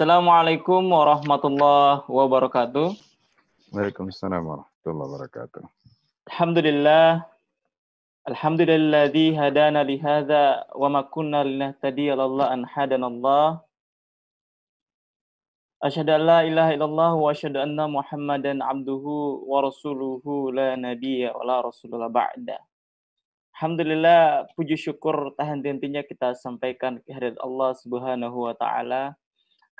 Assalamualaikum warahmatullahi wabarakatuh. Waalaikumsalam warahmatullahi wabarakatuh. Alhamdulillah. Alhamdulilladzi hadana li hadza wa ma kunna linahtadiya laula an hadanallah. Asyhadu an la ilaha illallah wa asyhadu anna Muhammadan abduhu wa rasuluhu la nabiyya wa la rasulullah ba'da. Alhamdulillah puji syukur tahan hentinya kita sampaikan kehadirat Allah Subhanahu wa taala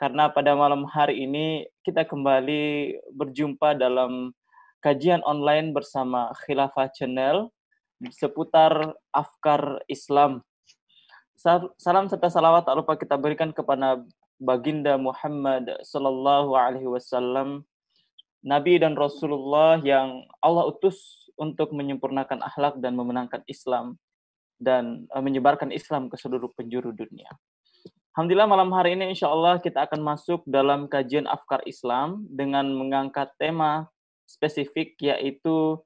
karena pada malam hari ini kita kembali berjumpa dalam kajian online bersama Khilafah Channel seputar afkar Islam. Salam serta salawat tak lupa kita berikan kepada baginda Muhammad Sallallahu Alaihi Wasallam, Nabi dan Rasulullah yang Allah utus untuk menyempurnakan akhlak dan memenangkan Islam dan eh, menyebarkan Islam ke seluruh penjuru dunia. Alhamdulillah malam hari ini insya Allah kita akan masuk dalam kajian Afkar Islam dengan mengangkat tema spesifik yaitu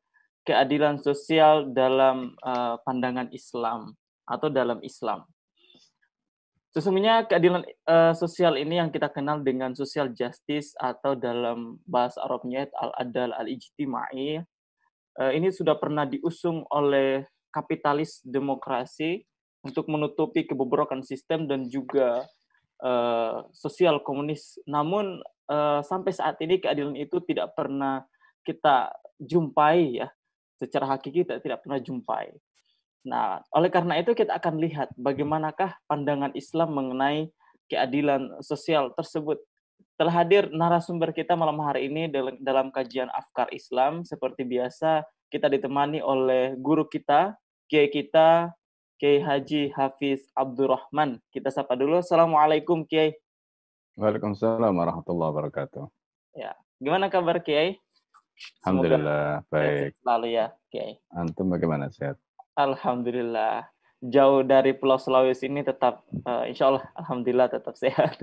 keadilan sosial dalam uh, pandangan Islam atau dalam Islam. Sesungguhnya keadilan uh, sosial ini yang kita kenal dengan social justice atau dalam bahasa Arabnya al-adal al-ijtimai uh, ini sudah pernah diusung oleh kapitalis demokrasi untuk menutupi kebobrokan sistem dan juga uh, sosial komunis. Namun uh, sampai saat ini keadilan itu tidak pernah kita jumpai ya secara hakiki kita tidak pernah jumpai. Nah, oleh karena itu kita akan lihat bagaimanakah pandangan Islam mengenai keadilan sosial tersebut. Telah hadir narasumber kita malam hari ini dalam kajian Afkar Islam. Seperti biasa, kita ditemani oleh guru kita, Kiai kita, Kiai Haji Hafiz Abdurrahman. Kita sapa dulu. Assalamualaikum, Kiai. Waalaikumsalam warahmatullahi wabarakatuh. Ya, gimana kabar Kiai? Alhamdulillah, baik. Lalu ya, Kiai. Antum bagaimana sehat? Alhamdulillah. Jauh dari Pulau Sulawesi ini tetap, uh, insya Allah, Alhamdulillah tetap sehat.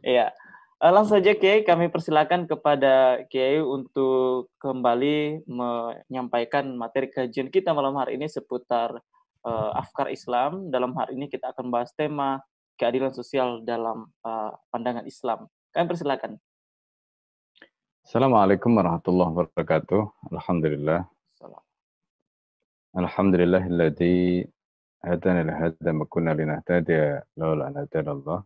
Iya. uh, langsung saja Kiai, kami persilakan kepada Kiai untuk kembali menyampaikan materi kajian kita malam hari ini seputar uh, afkar Islam. Dalam hari ini kita akan bahas tema keadilan sosial dalam uh, pandangan Islam. Kami persilakan. Assalamualaikum warahmatullahi wabarakatuh. Alhamdulillah. Alhamdulillahilladzi hadana lihada ma kunna linahtadiya laula an hadana Allah.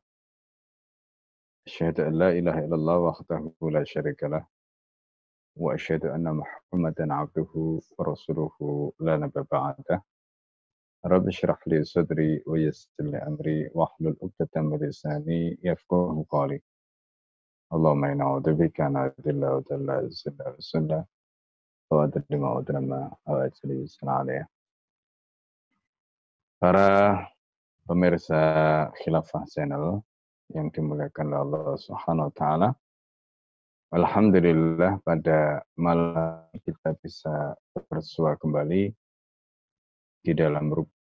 Asyhadu an la ilaha illallah wahdahu la syarika lah. Wa asyhadu anna Muhammadan abduhu wa rasuluhu la nabiyya ba'dah. Rabbi shrah li sadri wa yassir li amri wahlul 'uqdatam min lisani yafqahu qawli. Allahumma inna a'udzu bika an adilla wa lima udrima awajli alaihi. Para pemirsa Khilafah Channel yang dimuliakan oleh Allah Subhanahu wa taala. Alhamdulillah pada malam kita bisa bersua kembali di dalam rubrik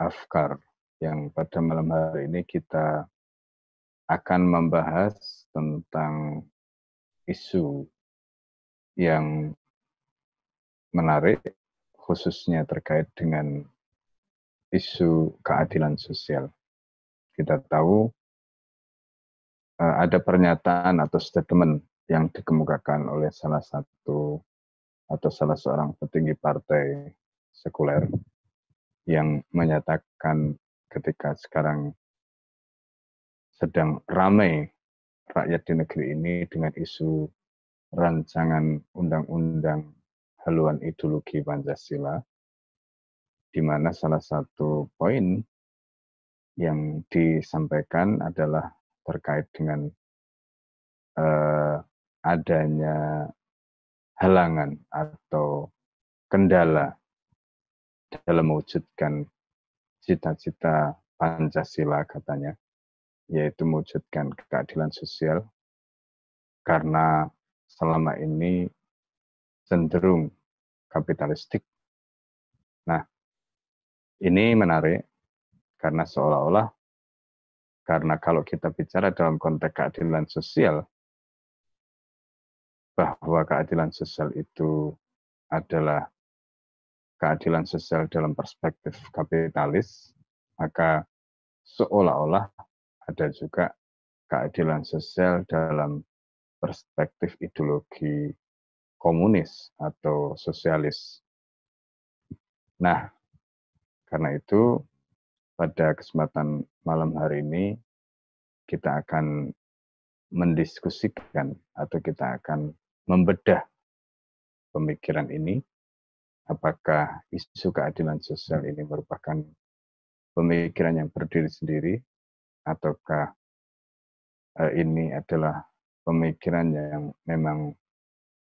Afkar yang pada malam hari ini kita akan membahas tentang isu yang menarik khususnya terkait dengan isu keadilan sosial. Kita tahu uh, ada pernyataan atau statement yang dikemukakan oleh salah satu atau salah seorang petinggi partai sekuler yang menyatakan ketika sekarang sedang ramai rakyat di negeri ini dengan isu rancangan undang-undang haluan ideologi Pancasila, di mana salah satu poin yang disampaikan adalah terkait dengan uh, adanya halangan atau kendala dalam mewujudkan cita-cita Pancasila katanya, yaitu mewujudkan keadilan sosial karena selama ini cenderung kapitalistik. Nah, ini menarik karena seolah-olah karena kalau kita bicara dalam konteks keadilan sosial, bahwa keadilan sosial itu adalah keadilan sosial dalam perspektif kapitalis, maka seolah-olah ada juga keadilan sosial dalam perspektif ideologi komunis atau sosialis. Nah, karena itu pada kesempatan malam hari ini kita akan mendiskusikan atau kita akan membedah pemikiran ini apakah isu keadilan sosial ini merupakan pemikiran yang berdiri sendiri ataukah eh, ini adalah pemikiran yang memang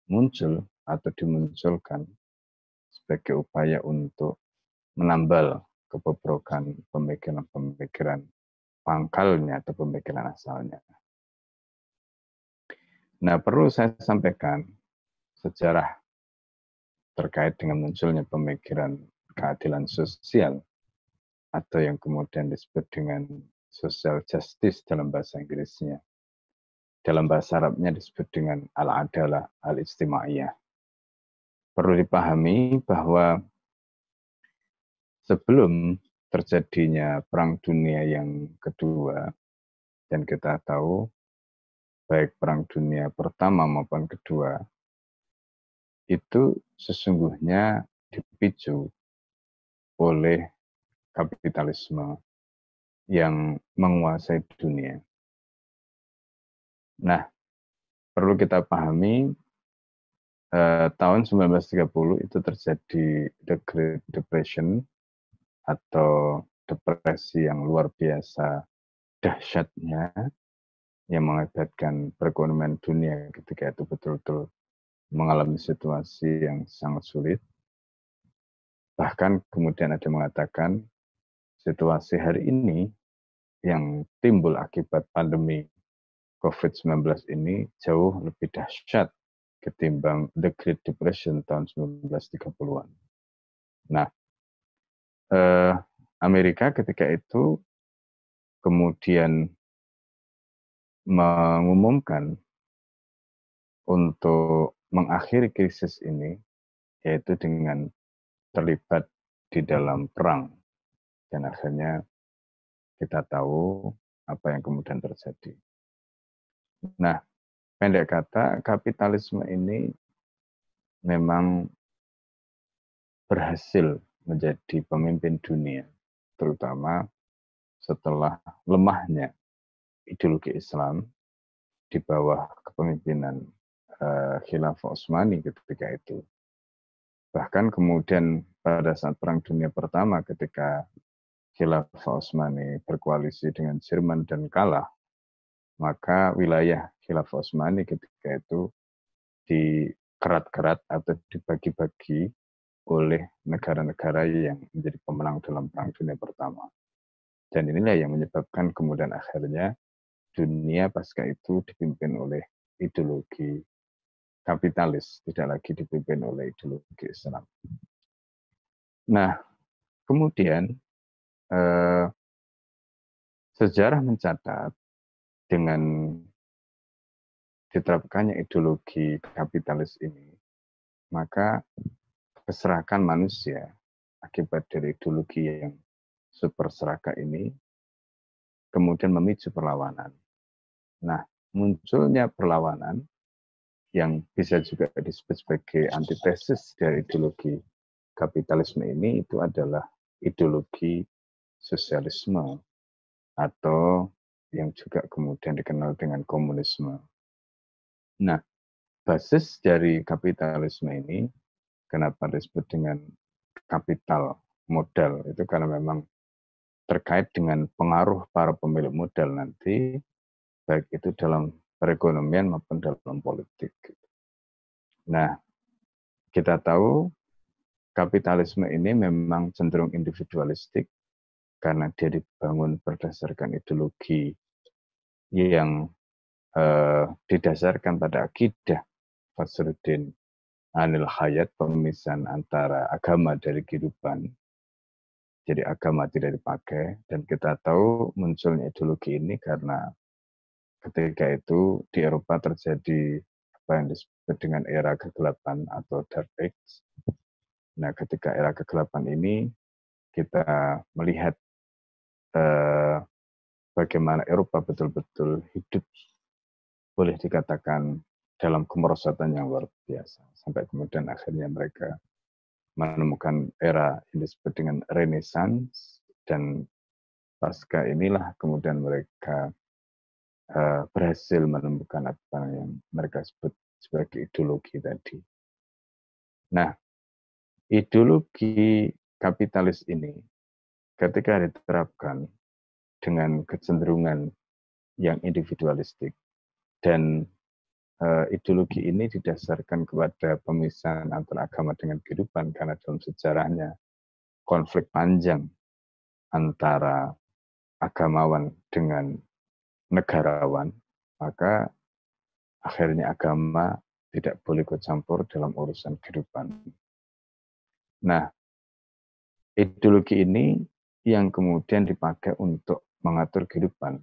muncul atau dimunculkan sebagai upaya untuk menambal kebobrokan pemikiran-pemikiran pangkalnya atau pemikiran asalnya. Nah, perlu saya sampaikan sejarah terkait dengan munculnya pemikiran keadilan sosial atau yang kemudian disebut dengan social justice dalam bahasa Inggrisnya dalam bahasa Arabnya disebut dengan al-adalah al-istimaiyah. Perlu dipahami bahwa sebelum terjadinya Perang Dunia yang kedua, dan kita tahu baik Perang Dunia pertama maupun kedua, itu sesungguhnya dipicu oleh kapitalisme yang menguasai dunia. Nah, perlu kita pahami eh, tahun 1930 itu terjadi the Great Depression atau depresi yang luar biasa dahsyatnya yang mengakibatkan perekonomian dunia ketika itu betul-betul mengalami situasi yang sangat sulit. Bahkan kemudian ada yang mengatakan situasi hari ini yang timbul akibat pandemi COVID-19 ini jauh lebih dahsyat ketimbang The Great Depression tahun 1930-an. Nah, eh, Amerika ketika itu kemudian mengumumkan untuk mengakhiri krisis ini, yaitu dengan terlibat di dalam perang. Dan akhirnya kita tahu apa yang kemudian terjadi. Nah, pendek kata, kapitalisme ini memang berhasil menjadi pemimpin dunia, terutama setelah lemahnya ideologi Islam di bawah kepemimpinan Khilafah Utsmani ketika itu. Bahkan kemudian pada saat Perang Dunia Pertama ketika Khilafah Utsmani berkoalisi dengan Jerman dan kalah, maka wilayah Khilafah Utsmani ketika itu dikerat-kerat atau dibagi-bagi oleh negara-negara yang menjadi pemenang dalam Perang Dunia Pertama. Dan inilah yang menyebabkan kemudian akhirnya dunia pasca itu dipimpin oleh ideologi kapitalis, tidak lagi dipimpin oleh ideologi Islam. Nah, kemudian eh, sejarah mencatat dengan diterapkannya ideologi kapitalis ini, maka keserakahan manusia akibat dari ideologi yang super serakah ini kemudian memicu perlawanan. Nah, munculnya perlawanan yang bisa juga disebut sebagai antitesis dari ideologi kapitalisme ini itu adalah ideologi sosialisme atau yang juga kemudian dikenal dengan komunisme. Nah, basis dari kapitalisme ini kenapa disebut dengan kapital modal itu karena memang terkait dengan pengaruh para pemilik modal nanti baik itu dalam perekonomian maupun dalam politik. Nah, kita tahu kapitalisme ini memang cenderung individualistik karena dia dibangun berdasarkan ideologi yang uh, didasarkan pada akidah Fasruddin Anil Hayat pemisahan antara agama dari kehidupan. Jadi agama tidak dipakai dan kita tahu munculnya ideologi ini karena ketika itu di Eropa terjadi apa yang disebut dengan era kegelapan atau dark age. Nah, ketika era kegelapan ini kita melihat eh, bagaimana Eropa betul-betul hidup boleh dikatakan dalam kemerosotan yang luar biasa sampai kemudian akhirnya mereka menemukan era yang disebut dengan Renaissance dan pasca inilah kemudian mereka uh, berhasil menemukan apa yang mereka sebut sebagai ideologi tadi. Nah, ideologi kapitalis ini ketika diterapkan dengan kecenderungan yang individualistik dan uh, ideologi ini didasarkan kepada pemisahan antara agama dengan kehidupan karena dalam sejarahnya konflik panjang antara agamawan dengan negarawan, maka akhirnya agama tidak boleh ikut campur dalam urusan kehidupan. Nah, ideologi ini yang kemudian dipakai untuk mengatur kehidupan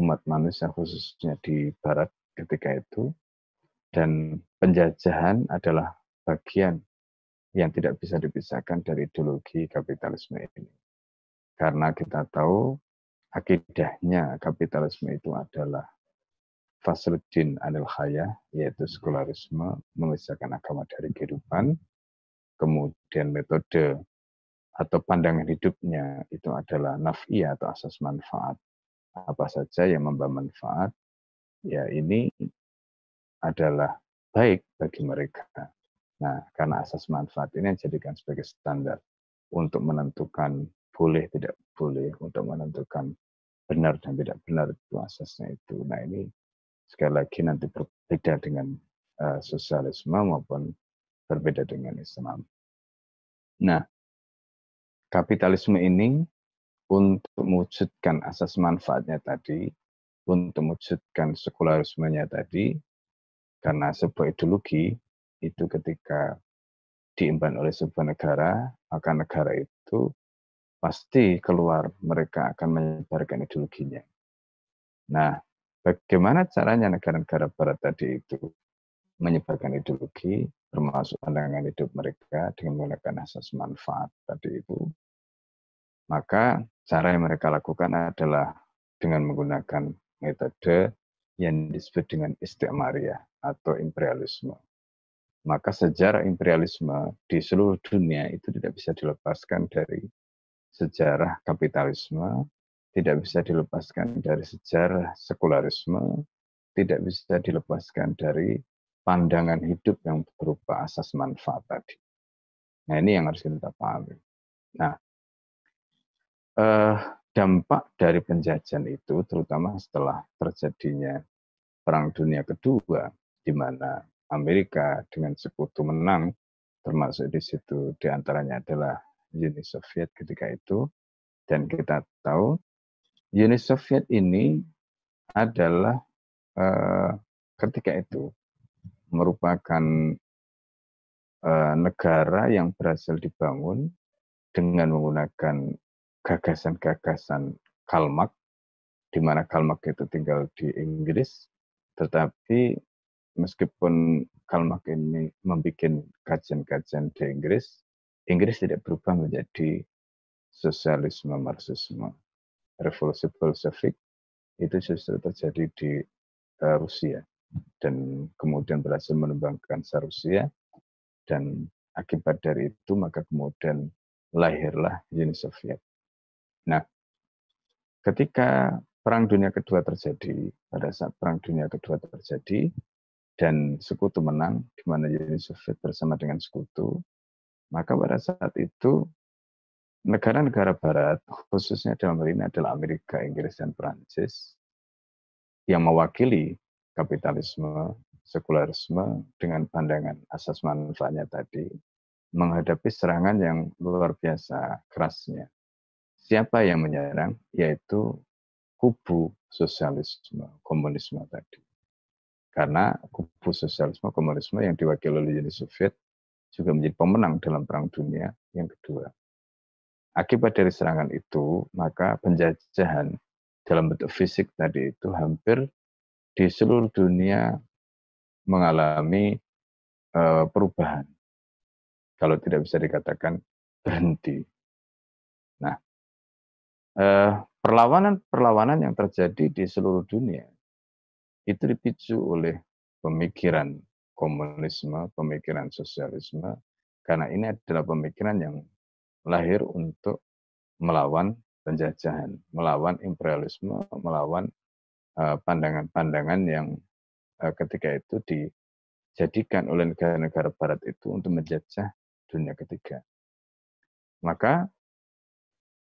umat manusia khususnya di barat ketika itu dan penjajahan adalah bagian yang tidak bisa dipisahkan dari ideologi kapitalisme ini. Karena kita tahu akidahnya kapitalisme itu adalah Fasluddin anil khaya, yaitu sekularisme, memisahkan agama dari kehidupan. Kemudian metode atau pandangan hidupnya itu adalah nafi atau asas manfaat. Apa saja yang membawa manfaat, ya ini adalah baik bagi mereka. Nah, karena asas manfaat ini dijadikan sebagai standar untuk menentukan boleh tidak boleh untuk menentukan benar dan tidak benar itu asasnya itu. Nah ini sekali lagi nanti berbeda dengan uh, sosialisme maupun berbeda dengan Islam. Nah, kapitalisme ini untuk mewujudkan asas manfaatnya tadi, untuk mewujudkan sekularismenya tadi, karena sebuah ideologi itu ketika diimban oleh sebuah negara, maka negara itu pasti keluar mereka akan menyebarkan ideologinya. Nah, bagaimana caranya negara-negara barat tadi itu menyebarkan ideologi, termasuk pandangan hidup mereka dengan menggunakan asas manfaat tadi itu, maka cara yang mereka lakukan adalah dengan menggunakan metode yang disebut dengan istiqmariyah atau imperialisme. Maka sejarah imperialisme di seluruh dunia itu tidak bisa dilepaskan dari sejarah kapitalisme, tidak bisa dilepaskan dari sejarah sekularisme, tidak bisa dilepaskan dari pandangan hidup yang berupa asas manfaat tadi. Nah ini yang harus kita pahami. Nah, eh, dampak dari penjajahan itu terutama setelah terjadinya Perang Dunia Kedua, di mana Amerika dengan sekutu menang, termasuk di situ di antaranya adalah Uni Soviet ketika itu. Dan kita tahu Uni Soviet ini adalah uh, ketika itu merupakan uh, negara yang berhasil dibangun dengan menggunakan gagasan-gagasan Kalmak, di mana Kalmak itu tinggal di Inggris, tetapi meskipun Kalmak ini membuat kajian-kajian di Inggris, Inggris tidak berubah menjadi sosialisme Marxisme. Revolusi Bolshevik itu justru terjadi di uh, Rusia dan kemudian berhasil menumbangkan Rusia dan akibat dari itu maka kemudian lahirlah Uni Soviet. Nah, ketika Perang Dunia Kedua terjadi, pada saat Perang Dunia Kedua terjadi dan sekutu menang, di mana Uni Soviet bersama dengan sekutu, maka pada saat itu negara-negara barat, khususnya dalam hal ini adalah Amerika, Inggris, dan Perancis, yang mewakili kapitalisme, sekularisme dengan pandangan asas manfaatnya tadi, menghadapi serangan yang luar biasa kerasnya. Siapa yang menyerang? Yaitu kubu sosialisme, komunisme tadi. Karena kubu sosialisme, komunisme yang diwakili oleh Uni Soviet juga menjadi pemenang dalam Perang Dunia yang kedua. Akibat dari serangan itu, maka penjajahan dalam bentuk fisik tadi itu hampir di seluruh dunia mengalami uh, perubahan. Kalau tidak bisa dikatakan berhenti. Nah, perlawanan-perlawanan yang terjadi di seluruh dunia itu dipicu oleh pemikiran komunisme, pemikiran sosialisme, karena ini adalah pemikiran yang lahir untuk melawan penjajahan, melawan imperialisme, melawan pandangan-pandangan yang ketika itu dijadikan oleh negara-negara barat itu untuk menjajah dunia ketiga. Maka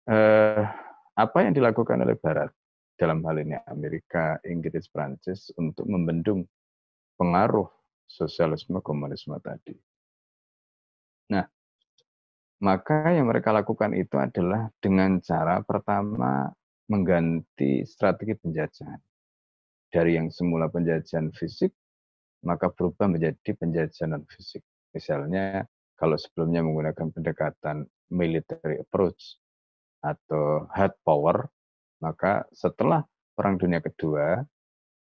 eh, apa yang dilakukan oleh barat dalam hal ini Amerika, Inggris, Prancis untuk membendung pengaruh sosialisme komunisme tadi. Nah, maka yang mereka lakukan itu adalah dengan cara pertama mengganti strategi penjajahan. Dari yang semula penjajahan fisik, maka berubah menjadi penjajahan non fisik. Misalnya, kalau sebelumnya menggunakan pendekatan military approach atau hard power, maka setelah Perang Dunia Kedua,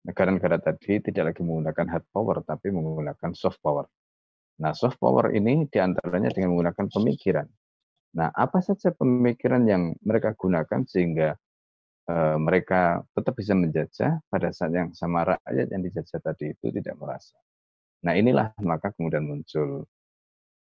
negara-negara tadi tidak lagi menggunakan hard power, tapi menggunakan soft power. Nah, soft power ini di antaranya dengan menggunakan pemikiran. Nah, apa saja pemikiran yang mereka gunakan sehingga uh, mereka tetap bisa menjajah pada saat yang sama rakyat yang dijajah tadi itu tidak merasa. Nah, inilah maka kemudian muncul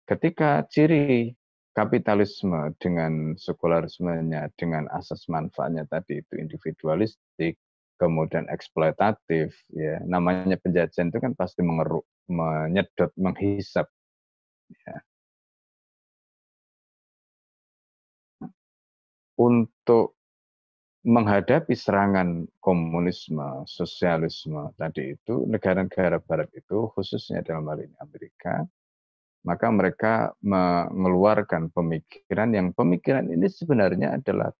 ketika ciri kapitalisme dengan sekularismenya, dengan asas manfaatnya tadi itu individualistik, kemudian eksploitatif ya namanya penjajahan itu kan pasti mengeruk menyedot menghisap ya. untuk menghadapi serangan komunisme, sosialisme tadi itu, negara-negara barat itu, khususnya dalam hal ini Amerika, maka mereka mengeluarkan pemikiran yang pemikiran ini sebenarnya adalah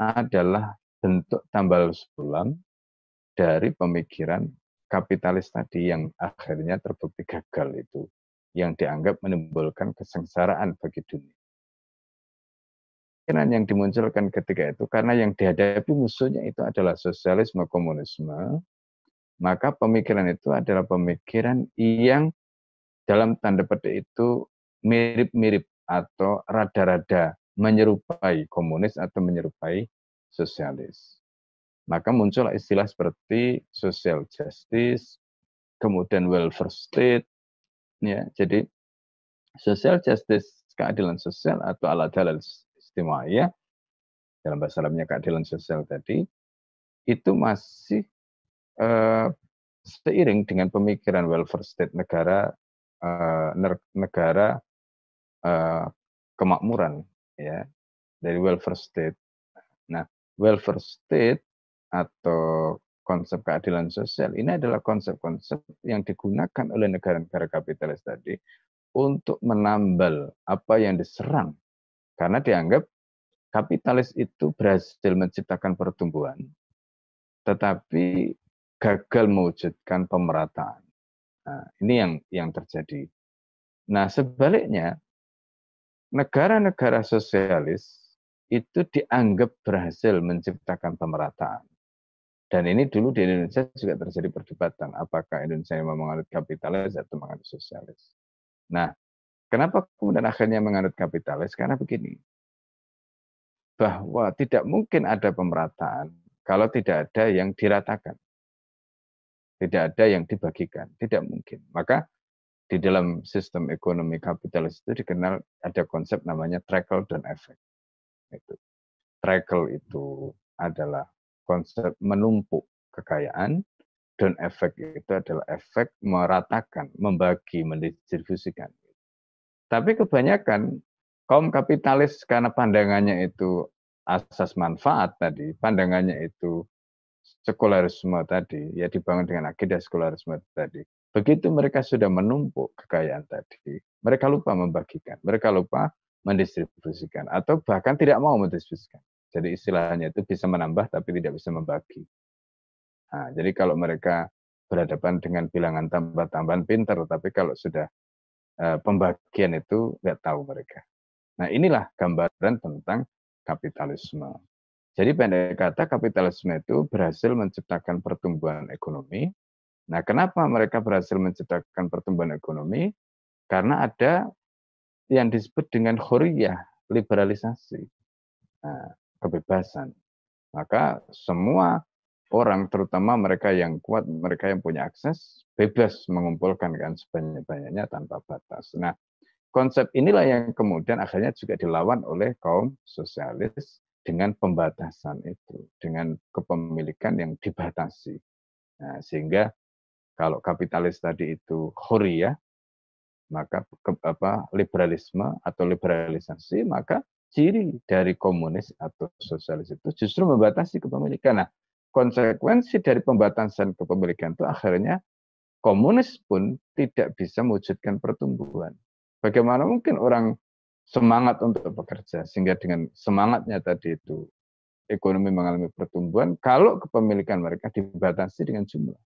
adalah bentuk tambal sulam dari pemikiran kapitalis tadi yang akhirnya terbukti gagal itu, yang dianggap menimbulkan kesengsaraan bagi dunia. Pemikiran yang dimunculkan ketika itu, karena yang dihadapi musuhnya itu adalah sosialisme komunisme, maka pemikiran itu adalah pemikiran yang dalam tanda petik itu mirip-mirip atau rada-rada menyerupai komunis atau menyerupai sosialis. Maka muncul istilah seperti social justice, kemudian welfare state, ya. Jadi social justice keadilan sosial atau alat dalal ya dalam bahasa Arabnya keadilan sosial tadi itu masih eh, seiring dengan pemikiran welfare state negara eh, negara eh, kemakmuran ya dari welfare state. Nah, welfare state atau konsep keadilan sosial ini adalah konsep-konsep yang digunakan oleh negara-negara kapitalis tadi untuk menambal apa yang diserang karena dianggap kapitalis itu berhasil menciptakan pertumbuhan tetapi gagal mewujudkan pemerataan. Nah, ini yang yang terjadi. Nah, sebaliknya negara-negara sosialis itu dianggap berhasil menciptakan pemerataan. Dan ini dulu di Indonesia juga terjadi perdebatan, apakah Indonesia yang menganut kapitalis atau menganut sosialis. Nah, kenapa kemudian akhirnya menganut kapitalis? Karena begini, bahwa tidak mungkin ada pemerataan kalau tidak ada yang diratakan. Tidak ada yang dibagikan, tidak mungkin. Maka di dalam sistem ekonomi kapitalis itu dikenal ada konsep namanya trickle down effect. Itu. Trickle itu adalah konsep menumpuk kekayaan dan efek itu adalah efek meratakan, membagi, mendistribusikan. Tapi kebanyakan kaum kapitalis karena pandangannya itu asas manfaat tadi, pandangannya itu sekularisme tadi, ya dibangun dengan agenda sekularisme tadi. Begitu mereka sudah menumpuk kekayaan tadi, mereka lupa membagikan, mereka lupa mendistribusikan atau bahkan tidak mau mendistribusikan. Jadi istilahnya itu bisa menambah tapi tidak bisa membagi. Nah, jadi kalau mereka berhadapan dengan bilangan tambah-tambahan pinter, tapi kalau sudah uh, pembagian itu nggak tahu mereka. Nah inilah gambaran tentang kapitalisme. Jadi pendek kata kapitalisme itu berhasil menciptakan pertumbuhan ekonomi. Nah kenapa mereka berhasil menciptakan pertumbuhan ekonomi? Karena ada yang disebut dengan khuriyah, liberalisasi, nah, kebebasan. Maka semua orang, terutama mereka yang kuat, mereka yang punya akses, bebas mengumpulkan kan sebanyak-banyaknya tanpa batas. Nah, konsep inilah yang kemudian akhirnya juga dilawan oleh kaum sosialis dengan pembatasan itu, dengan kepemilikan yang dibatasi. Nah, sehingga kalau kapitalis tadi itu ya, maka ke, apa liberalisme atau liberalisasi, maka ciri dari komunis atau sosialis itu justru membatasi kepemilikan. Nah, konsekuensi dari pembatasan kepemilikan itu akhirnya komunis pun tidak bisa mewujudkan pertumbuhan. Bagaimana mungkin orang semangat untuk bekerja sehingga dengan semangatnya tadi itu ekonomi mengalami pertumbuhan kalau kepemilikan mereka dibatasi dengan jumlah.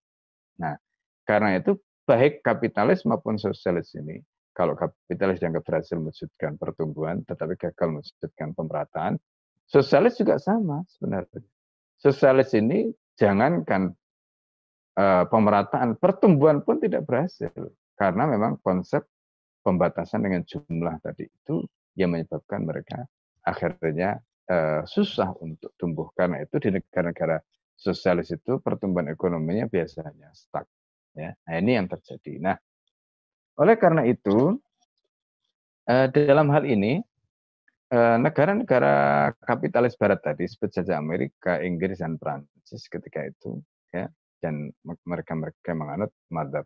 Nah, karena itu baik kapitalis maupun sosialis ini, kalau kapitalis dianggap berhasil mewujudkan pertumbuhan, tetapi gagal mewujudkan pemerataan, sosialis juga sama sebenarnya. Sosialis ini jangankan uh, pemerataan, pertumbuhan pun tidak berhasil karena memang konsep pembatasan dengan jumlah tadi itu yang menyebabkan mereka akhirnya uh, susah untuk tumbuh karena itu di negara-negara sosialis itu pertumbuhan ekonominya biasanya stuck Ya, nah ini yang terjadi. Nah, oleh karena itu, eh, dalam hal ini eh, negara-negara kapitalis Barat tadi, seperti Amerika, Inggris, dan Prancis ketika itu, ya, dan mereka-mereka menganut madhab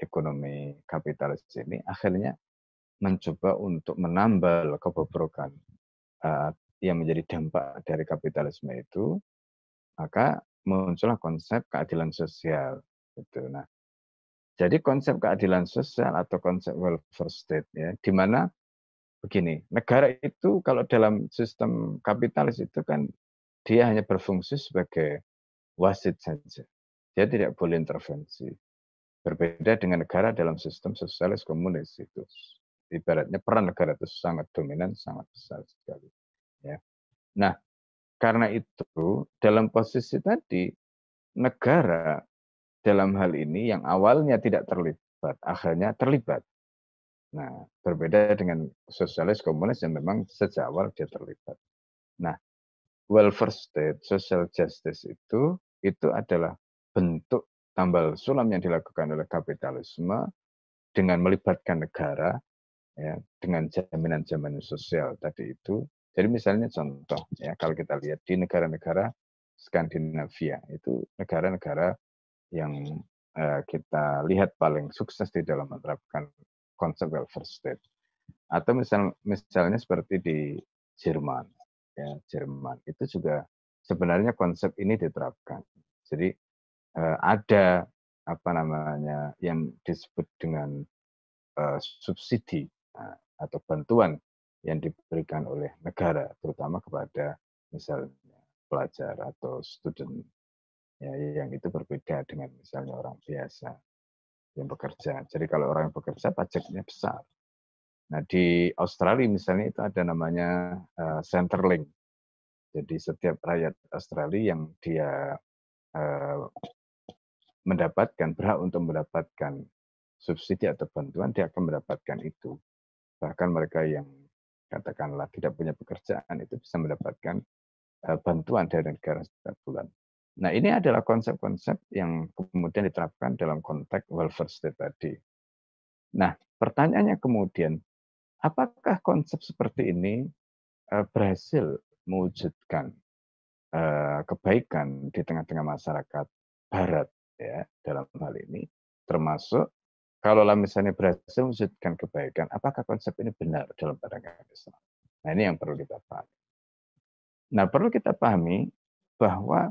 ekonomi kapitalis ini, akhirnya mencoba untuk menambal kebobrokan uh, yang menjadi dampak dari kapitalisme itu, maka muncullah konsep keadilan sosial. Gitu. Nah, jadi konsep keadilan sosial atau konsep welfare state ya, di mana begini, negara itu kalau dalam sistem kapitalis itu kan dia hanya berfungsi sebagai wasit saja. Dia tidak boleh intervensi. Berbeda dengan negara dalam sistem sosialis komunis itu. Ibaratnya peran negara itu sangat dominan, sangat besar sekali. Ya. Nah, karena itu dalam posisi tadi negara dalam hal ini yang awalnya tidak terlibat, akhirnya terlibat. Nah, berbeda dengan sosialis komunis yang memang sejak awal dia terlibat. Nah, welfare state, social justice itu itu adalah bentuk tambal sulam yang dilakukan oleh kapitalisme dengan melibatkan negara ya dengan jaminan-jaminan sosial tadi itu. Jadi misalnya contoh ya kalau kita lihat di negara-negara Skandinavia itu negara-negara yang uh, kita lihat paling sukses di dalam menerapkan konsep welfare state. Atau misal, misalnya seperti di Jerman, ya Jerman itu juga sebenarnya konsep ini diterapkan. Jadi uh, ada apa namanya yang disebut dengan uh, subsidi atau bantuan yang diberikan oleh negara, terutama kepada misalnya pelajar atau student ya yang itu berbeda dengan misalnya orang biasa yang bekerja. Jadi kalau orang yang bekerja pajaknya besar. Nah di Australia misalnya itu ada namanya uh, Centerlink. Jadi setiap rakyat Australia yang dia uh, mendapatkan berhak untuk mendapatkan subsidi atau bantuan dia akan mendapatkan itu. Bahkan mereka yang katakanlah tidak punya pekerjaan itu bisa mendapatkan uh, bantuan dari negara setiap bulan. Nah, ini adalah konsep-konsep yang kemudian diterapkan dalam konteks welfare state tadi. Nah, pertanyaannya kemudian, apakah konsep seperti ini uh, berhasil mewujudkan uh, kebaikan di tengah-tengah masyarakat Barat ya dalam hal ini, termasuk kalau misalnya berhasil mewujudkan kebaikan, apakah konsep ini benar dalam pandangan Islam? Nah, ini yang perlu kita pahami. Nah, perlu kita pahami bahwa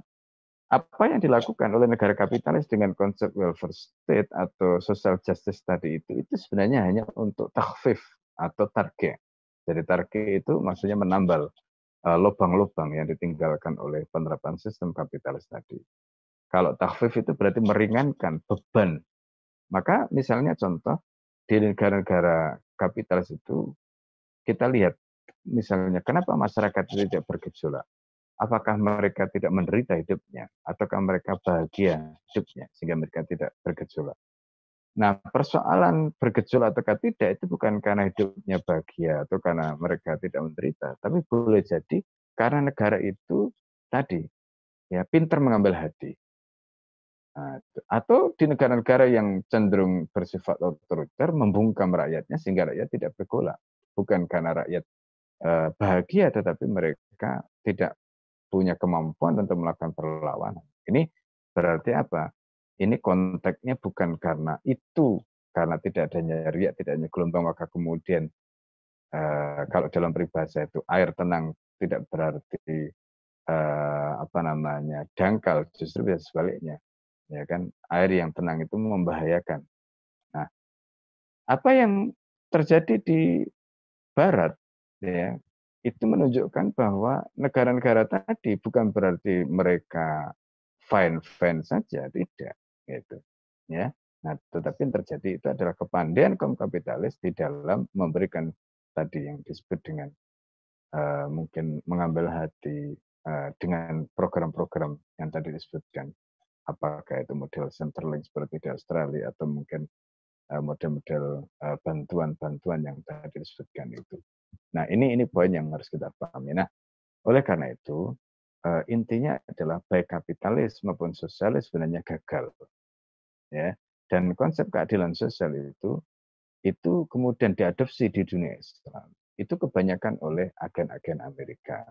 apa yang dilakukan oleh negara kapitalis dengan konsep welfare state atau social justice tadi itu itu sebenarnya hanya untuk takfif atau target. Jadi target itu maksudnya menambal uh, lubang-lubang yang ditinggalkan oleh penerapan sistem kapitalis tadi. Kalau takfif itu berarti meringankan beban. Maka misalnya contoh di negara-negara kapitalis itu kita lihat misalnya kenapa masyarakat tidak bergejolak apakah mereka tidak menderita hidupnya ataukah mereka bahagia hidupnya sehingga mereka tidak bergejolak. Nah, persoalan bergejolak atau tidak itu bukan karena hidupnya bahagia atau karena mereka tidak menderita, tapi boleh jadi karena negara itu tadi ya pintar mengambil hati. Nah, atau di negara-negara yang cenderung bersifat otoriter membungkam rakyatnya sehingga rakyat tidak bergolak. Bukan karena rakyat eh, bahagia, tetapi mereka tidak punya kemampuan untuk melakukan perlawanan. Ini berarti apa? Ini konteksnya bukan karena itu, karena tidak adanya riak, tidak adanya gelombang, maka kemudian eh, kalau dalam peribahasa itu air tenang tidak berarti eh, apa namanya dangkal, justru bisa sebaliknya ya kan air yang tenang itu membahayakan. Nah, apa yang terjadi di Barat ya itu menunjukkan bahwa negara-negara tadi bukan berarti mereka fine fine saja tidak gitu ya nah tetapi yang terjadi itu adalah kepandaian kaum kapitalis di dalam memberikan tadi yang disebut dengan uh, mungkin mengambil hati uh, dengan program-program yang tadi disebutkan apakah itu model Centerlink seperti di Australia atau mungkin eh, model-model bantuan-bantuan yang tadi disebutkan itu. Nah, ini ini poin yang harus kita pahami. Nah, oleh karena itu uh, intinya adalah baik kapitalis maupun sosialis sebenarnya gagal. Ya. Dan konsep keadilan sosial itu itu kemudian diadopsi di dunia Islam. Itu kebanyakan oleh agen-agen Amerika.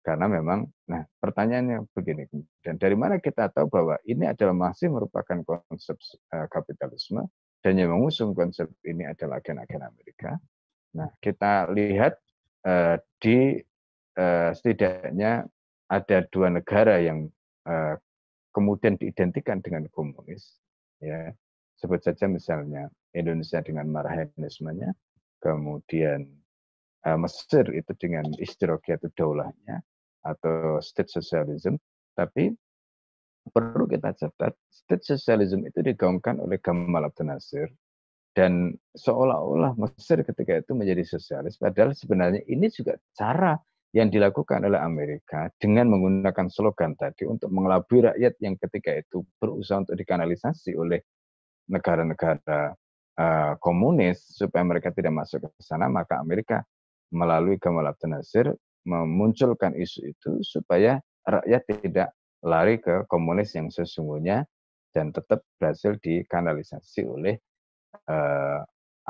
Karena memang, nah pertanyaannya begini, dan dari mana kita tahu bahwa ini adalah masih merupakan konsep uh, kapitalisme, dan yang mengusung konsep ini adalah agen-agen Amerika. Nah, kita lihat uh, di uh, setidaknya ada dua negara yang uh, kemudian diidentikan dengan komunis, ya. Sebut saja misalnya Indonesia dengan marhanismenya, kemudian uh, Mesir itu dengan istirokiyat daulahnya, atau state socialism, tapi perlu kita catat, state socialism itu digaungkan oleh Gamal Abdel Nasir dan seolah-olah Mesir ketika itu menjadi sosialis, padahal sebenarnya ini juga cara yang dilakukan oleh Amerika dengan menggunakan slogan tadi untuk mengelabui rakyat yang ketika itu berusaha untuk dikanalisasi oleh negara-negara uh, komunis supaya mereka tidak masuk ke sana, maka Amerika melalui Gamal Abdel Nasir memunculkan isu itu supaya rakyat tidak lari ke komunis yang sesungguhnya dan tetap berhasil dikanalisasi oleh uh,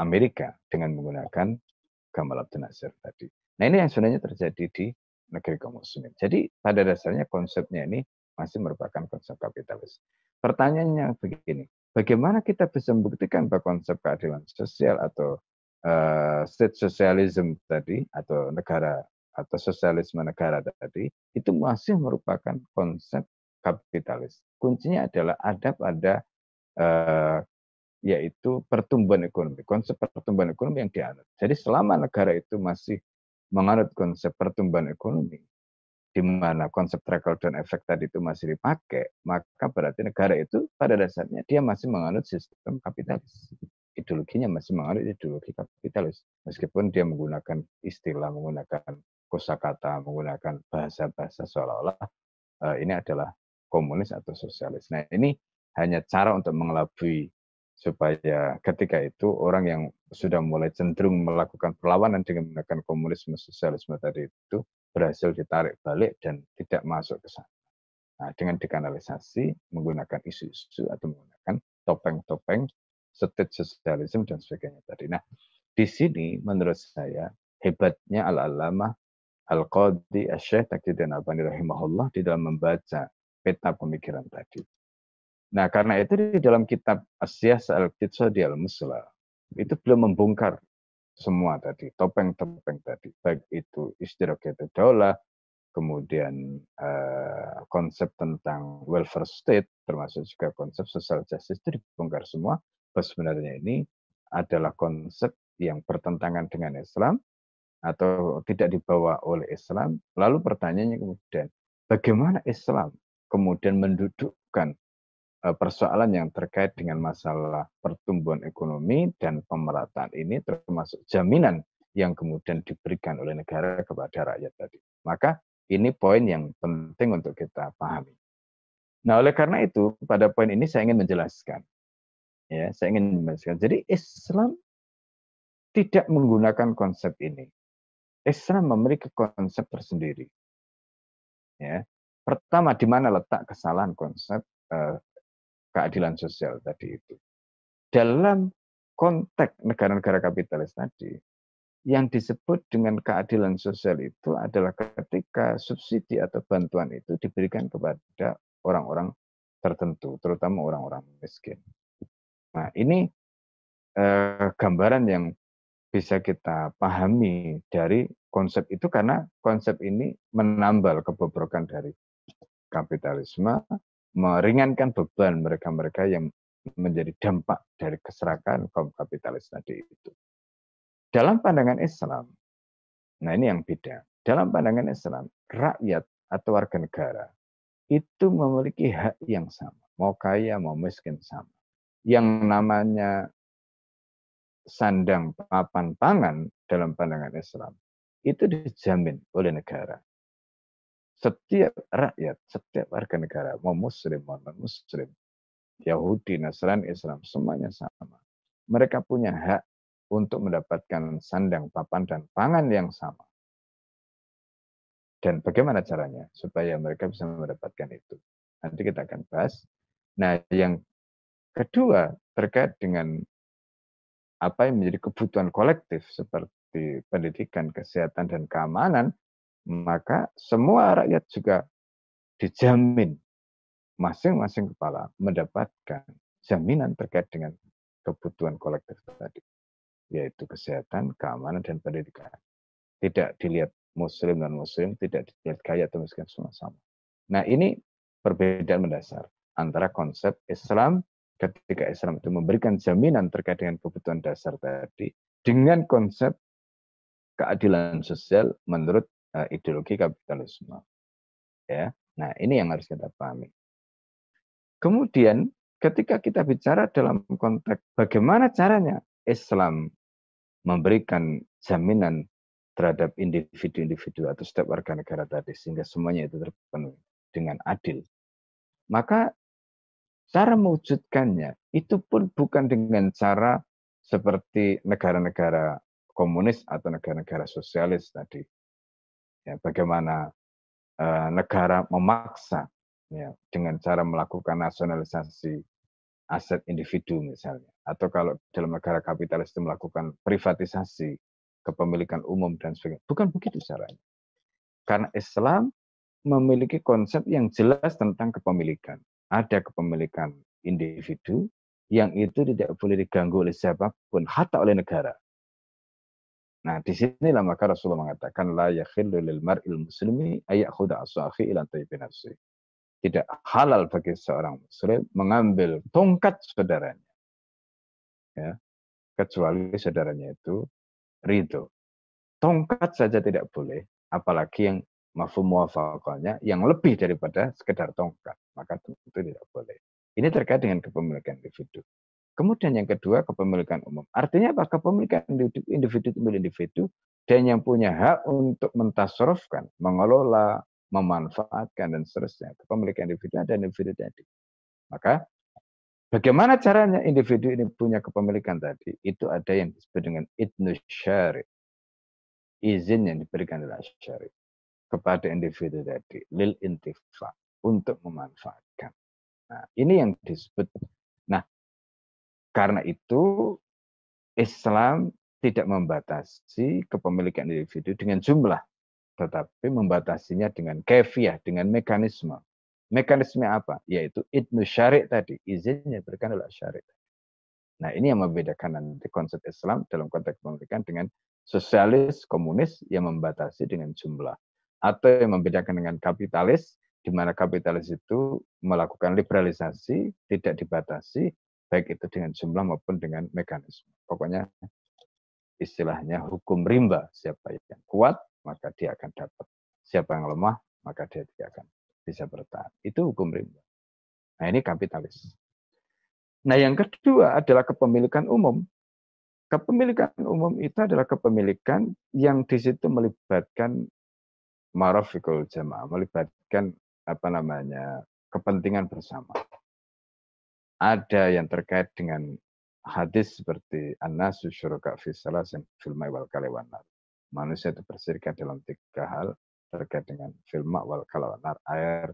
Amerika dengan menggunakan Gamal Abdel Nasir tadi. Nah ini yang sebenarnya terjadi di negeri kaum muslimin. Jadi pada dasarnya konsepnya ini masih merupakan konsep kapitalis. Pertanyaannya begini, bagaimana kita bisa membuktikan bahwa konsep keadilan sosial atau uh, state socialism tadi atau negara atau sosialisme negara tadi itu masih merupakan konsep kapitalis. Kuncinya adalah ada pada uh, yaitu pertumbuhan ekonomi, konsep pertumbuhan ekonomi yang dianut. Jadi selama negara itu masih menganut konsep pertumbuhan ekonomi, di mana konsep trickle down effect tadi itu masih dipakai, maka berarti negara itu pada dasarnya dia masih menganut sistem kapitalis. Ideologinya masih menganut ideologi kapitalis. Meskipun dia menggunakan istilah, menggunakan kosakata, menggunakan bahasa-bahasa seolah-olah uh, ini adalah komunis atau sosialis. Nah, ini hanya cara untuk mengelabui supaya ketika itu orang yang sudah mulai cenderung melakukan perlawanan dengan menggunakan komunisme sosialisme tadi itu berhasil ditarik balik dan tidak masuk ke sana. Nah, dengan dikanalisasi menggunakan isu-isu atau menggunakan topeng-topeng state sosialisme dan sebagainya tadi. Nah, di sini menurut saya hebatnya al-alamah Al-Qadi Asyih Taqiddin Albani rahimahullah di dalam membaca peta pemikiran tadi. Nah, karena itu di dalam kitab Asyas Al-Qitsadi Al-Musla, itu belum membongkar semua tadi, topeng-topeng tadi. Baik itu istirahat daulah, kemudian uh, konsep tentang welfare state, termasuk juga konsep social justice itu dibongkar semua. Bahwa sebenarnya ini adalah konsep yang bertentangan dengan Islam, atau tidak dibawa oleh Islam. Lalu pertanyaannya kemudian, bagaimana Islam kemudian mendudukkan persoalan yang terkait dengan masalah pertumbuhan ekonomi dan pemerataan ini termasuk jaminan yang kemudian diberikan oleh negara kepada rakyat tadi. Maka ini poin yang penting untuk kita pahami. Nah, oleh karena itu pada poin ini saya ingin menjelaskan. Ya, saya ingin menjelaskan. Jadi Islam tidak menggunakan konsep ini. Islam memiliki konsep tersendiri. Ya. Pertama, di mana letak kesalahan konsep uh, keadilan sosial tadi itu. Dalam konteks negara-negara kapitalis tadi, yang disebut dengan keadilan sosial itu adalah ketika subsidi atau bantuan itu diberikan kepada orang-orang tertentu, terutama orang-orang miskin. Nah, ini eh, gambaran yang bisa kita pahami dari konsep itu karena konsep ini menambal kebobrokan dari kapitalisme, meringankan beban mereka-mereka yang menjadi dampak dari keserakahan kaum kapitalis tadi itu. Dalam pandangan Islam, nah ini yang beda. Dalam pandangan Islam, rakyat atau warga negara itu memiliki hak yang sama. Mau kaya, mau miskin sama. Yang namanya sandang papan pangan dalam pandangan Islam itu dijamin oleh negara. Setiap rakyat, setiap warga negara, mau muslim, mau non-muslim, Yahudi, Nasrani, Islam, semuanya sama. Mereka punya hak untuk mendapatkan sandang, papan, dan pangan yang sama. Dan bagaimana caranya supaya mereka bisa mendapatkan itu? Nanti kita akan bahas. Nah, yang kedua terkait dengan apa yang menjadi kebutuhan kolektif seperti pendidikan, kesehatan, dan keamanan, maka semua rakyat juga dijamin masing-masing kepala mendapatkan jaminan terkait dengan kebutuhan kolektif tadi yaitu kesehatan, keamanan, dan pendidikan. Tidak dilihat muslim dan muslim, tidak dilihat kaya atau miskin, semua sama. Nah ini perbedaan mendasar antara konsep Islam ketika Islam itu memberikan jaminan terkait dengan kebutuhan dasar tadi dengan konsep keadilan sosial menurut uh, ideologi kapitalisme. Ya. Nah, ini yang harus kita pahami. Kemudian ketika kita bicara dalam konteks bagaimana caranya Islam memberikan jaminan terhadap individu-individu atau setiap warga negara tadi sehingga semuanya itu terpenuhi dengan adil. Maka cara mewujudkannya itu pun bukan dengan cara seperti negara-negara komunis atau negara-negara sosialis tadi. Ya, bagaimana negara memaksa ya, dengan cara melakukan nasionalisasi aset individu misalnya. Atau kalau dalam negara kapitalis itu melakukan privatisasi kepemilikan umum dan sebagainya. Bukan begitu caranya. Karena Islam memiliki konsep yang jelas tentang kepemilikan. Ada kepemilikan individu yang itu tidak boleh diganggu oleh siapa pun, hatta oleh negara. Nah, di sinilah maka Rasulullah mengatakan la yakhillu lil mar'il muslimi ayakhudha asahi ila tayyibin tidak halal bagi seorang muslim mengambil tongkat saudaranya. Ya, kecuali saudaranya itu ridho. Tongkat saja tidak boleh, apalagi yang mafhum muafakalnya yang lebih daripada sekedar tongkat, maka tentu tidak boleh. Ini terkait dengan kepemilikan individu. Kemudian yang kedua, kepemilikan umum. Artinya apa? Kepemilikan individu, individu individu dan yang punya hak untuk mentasrofkan, mengelola, memanfaatkan dan seterusnya. Kepemilikan individu ada individu tadi. Maka bagaimana caranya individu ini punya kepemilikan tadi? Itu ada yang disebut dengan idnu syari. Izin yang diberikan oleh syari kepada individu tadi lil intifa untuk memanfaatkan. Nah, ini yang disebut. Karena itu Islam tidak membatasi kepemilikan individu dengan jumlah tetapi membatasinya dengan kefiah, dengan mekanisme. Mekanisme apa? Yaitu idnu syari' tadi, izinnya diberikan oleh syari' Nah ini yang membedakan nanti konsep Islam dalam konteks pemerintahan dengan sosialis, komunis yang membatasi dengan jumlah. Atau yang membedakan dengan kapitalis, di mana kapitalis itu melakukan liberalisasi, tidak dibatasi, baik itu dengan jumlah maupun dengan mekanisme. Pokoknya istilahnya hukum rimba, siapa yang kuat, maka dia akan dapat. Siapa yang lemah, maka dia tidak akan bisa bertahan. Itu hukum rimba. Nah ini kapitalis. Nah yang kedua adalah kepemilikan umum. Kepemilikan umum itu adalah kepemilikan yang di situ melibatkan marafikul jamaah, melibatkan apa namanya kepentingan bersama. Ada yang terkait dengan hadis seperti an-nasu syuraka fi salasin fil wal kalewan manusia itu berserikat dalam tiga hal, terkait dengan film wal kalau air,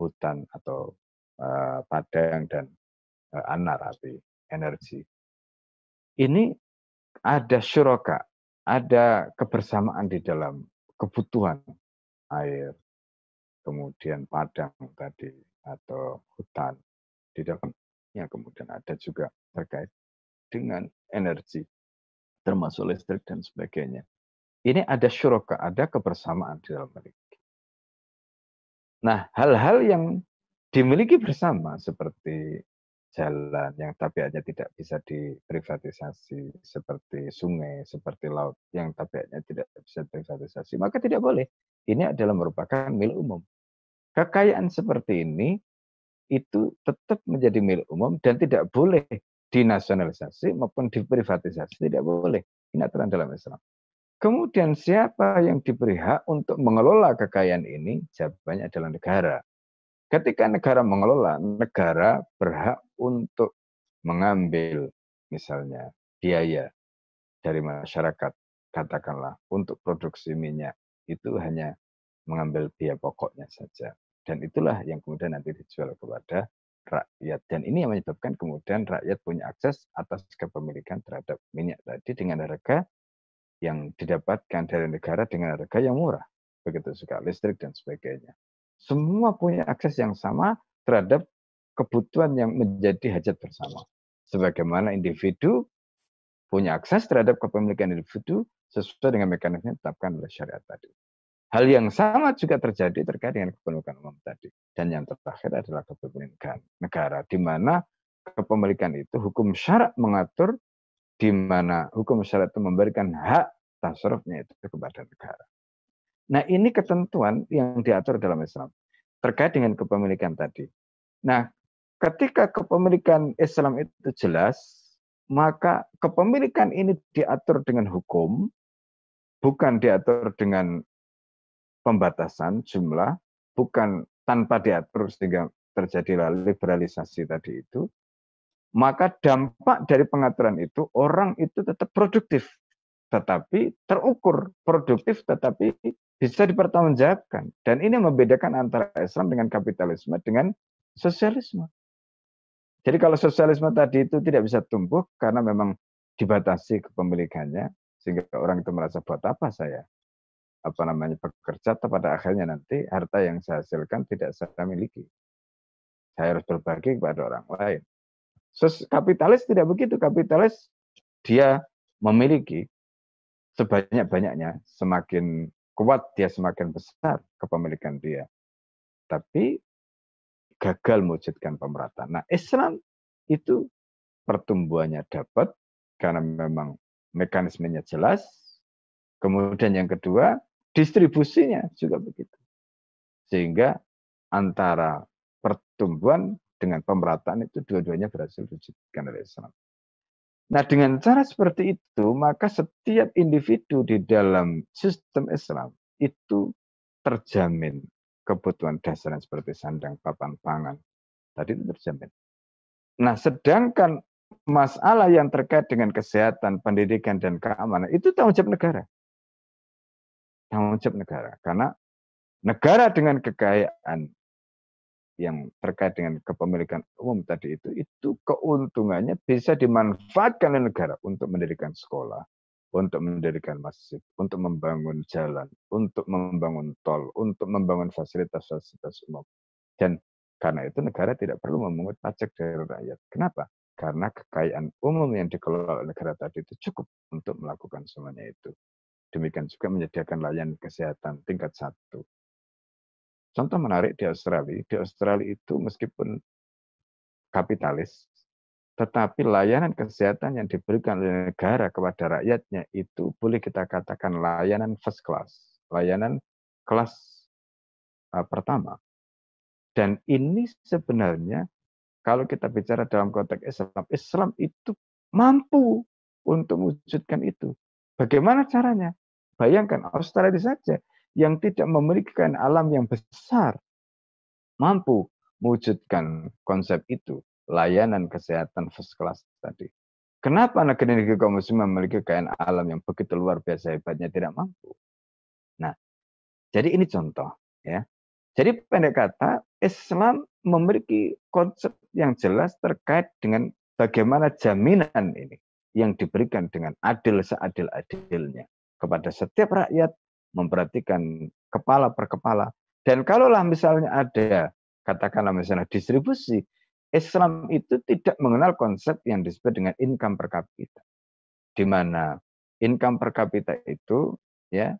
hutan atau uh, padang dan uh, anar api energi. Ini ada syuroka, ada kebersamaan di dalam kebutuhan air, kemudian padang tadi atau hutan di dalamnya kemudian ada juga terkait dengan energi termasuk listrik dan sebagainya. Ini ada syuroka, ada kebersamaan di dalam mereka. Nah, hal-hal yang dimiliki bersama seperti jalan yang tabiatnya tidak bisa diprivatisasi, seperti sungai, seperti laut yang tabiatnya tidak bisa diprivatisasi, maka tidak boleh. Ini adalah merupakan milik umum. Kekayaan seperti ini itu tetap menjadi milik umum dan tidak boleh dinasionalisasi maupun diprivatisasi, tidak boleh. Ini aturan dalam Islam. Kemudian siapa yang diberi hak untuk mengelola kekayaan ini? Jawabannya adalah negara. Ketika negara mengelola, negara berhak untuk mengambil misalnya biaya dari masyarakat, katakanlah untuk produksi minyak, itu hanya mengambil biaya pokoknya saja. Dan itulah yang kemudian nanti dijual kepada rakyat. Dan ini yang menyebabkan kemudian rakyat punya akses atas kepemilikan terhadap minyak tadi dengan harga yang didapatkan dari negara dengan harga yang murah. Begitu juga listrik dan sebagainya. Semua punya akses yang sama terhadap kebutuhan yang menjadi hajat bersama. Sebagaimana individu punya akses terhadap kepemilikan individu sesuai dengan mekanisme yang ditetapkan oleh syariat tadi. Hal yang sama juga terjadi terkait dengan kepemilikan umum tadi. Dan yang terakhir adalah kepemilikan negara, di mana kepemilikan itu hukum syarat mengatur di mana hukum syariat itu memberikan hak tasarrufnya itu kepada negara. Nah, ini ketentuan yang diatur dalam Islam terkait dengan kepemilikan tadi. Nah, ketika kepemilikan Islam itu jelas, maka kepemilikan ini diatur dengan hukum, bukan diatur dengan pembatasan jumlah, bukan tanpa diatur sehingga terjadilah liberalisasi tadi itu, maka dampak dari pengaturan itu orang itu tetap produktif, tetapi terukur produktif, tetapi bisa dipertanggungjawabkan. Dan ini membedakan antara Islam dengan kapitalisme dengan sosialisme. Jadi kalau sosialisme tadi itu tidak bisa tumbuh karena memang dibatasi kepemilikannya, sehingga orang itu merasa buat apa saya apa namanya bekerja pada akhirnya nanti harta yang saya hasilkan tidak saya miliki. Saya harus berbagi kepada orang lain. Kapitalis tidak begitu. Kapitalis dia memiliki sebanyak-banyaknya, semakin kuat dia semakin besar kepemilikan dia. Tapi gagal mewujudkan pemerataan. Nah, Islam itu pertumbuhannya dapat karena memang mekanismenya jelas. Kemudian yang kedua, distribusinya juga begitu. Sehingga antara pertumbuhan dengan pemerataan itu dua-duanya berhasil diwujudkan oleh Islam. Nah, dengan cara seperti itu, maka setiap individu di dalam sistem Islam itu terjamin kebutuhan dasar seperti sandang, papan, pangan. Tadi itu terjamin. Nah, sedangkan masalah yang terkait dengan kesehatan, pendidikan, dan keamanan, itu tanggung jawab negara. Tanggung jawab negara. Karena negara dengan kekayaan yang terkait dengan kepemilikan umum tadi itu, itu keuntungannya bisa dimanfaatkan oleh negara untuk mendirikan sekolah, untuk mendirikan masjid, untuk membangun jalan, untuk membangun tol, untuk membangun fasilitas-fasilitas umum. Dan karena itu negara tidak perlu memungut pajak dari rakyat. Kenapa? Karena kekayaan umum yang dikelola oleh negara tadi itu cukup untuk melakukan semuanya itu. Demikian juga menyediakan layanan kesehatan tingkat satu, Contoh menarik di Australia, di Australia itu meskipun kapitalis, tetapi layanan kesehatan yang diberikan oleh negara kepada rakyatnya itu boleh kita katakan layanan first class, layanan kelas uh, pertama. Dan ini sebenarnya kalau kita bicara dalam konteks Islam, Islam itu mampu untuk mewujudkan itu. Bagaimana caranya? Bayangkan Australia saja yang tidak memiliki kekayaan alam yang besar mampu mewujudkan konsep itu, layanan kesehatan first class tadi. Kenapa negeri-negeri muslim memiliki kekayaan alam yang begitu luar biasa hebatnya tidak mampu? Nah, Jadi ini contoh ya. Jadi pendek kata Islam memiliki konsep yang jelas terkait dengan bagaimana jaminan ini yang diberikan dengan adil seadil-adilnya kepada setiap rakyat memperhatikan kepala per kepala. Dan kalaulah misalnya ada katakanlah misalnya distribusi, Islam itu tidak mengenal konsep yang disebut dengan income per kapita. Di mana income per kapita itu ya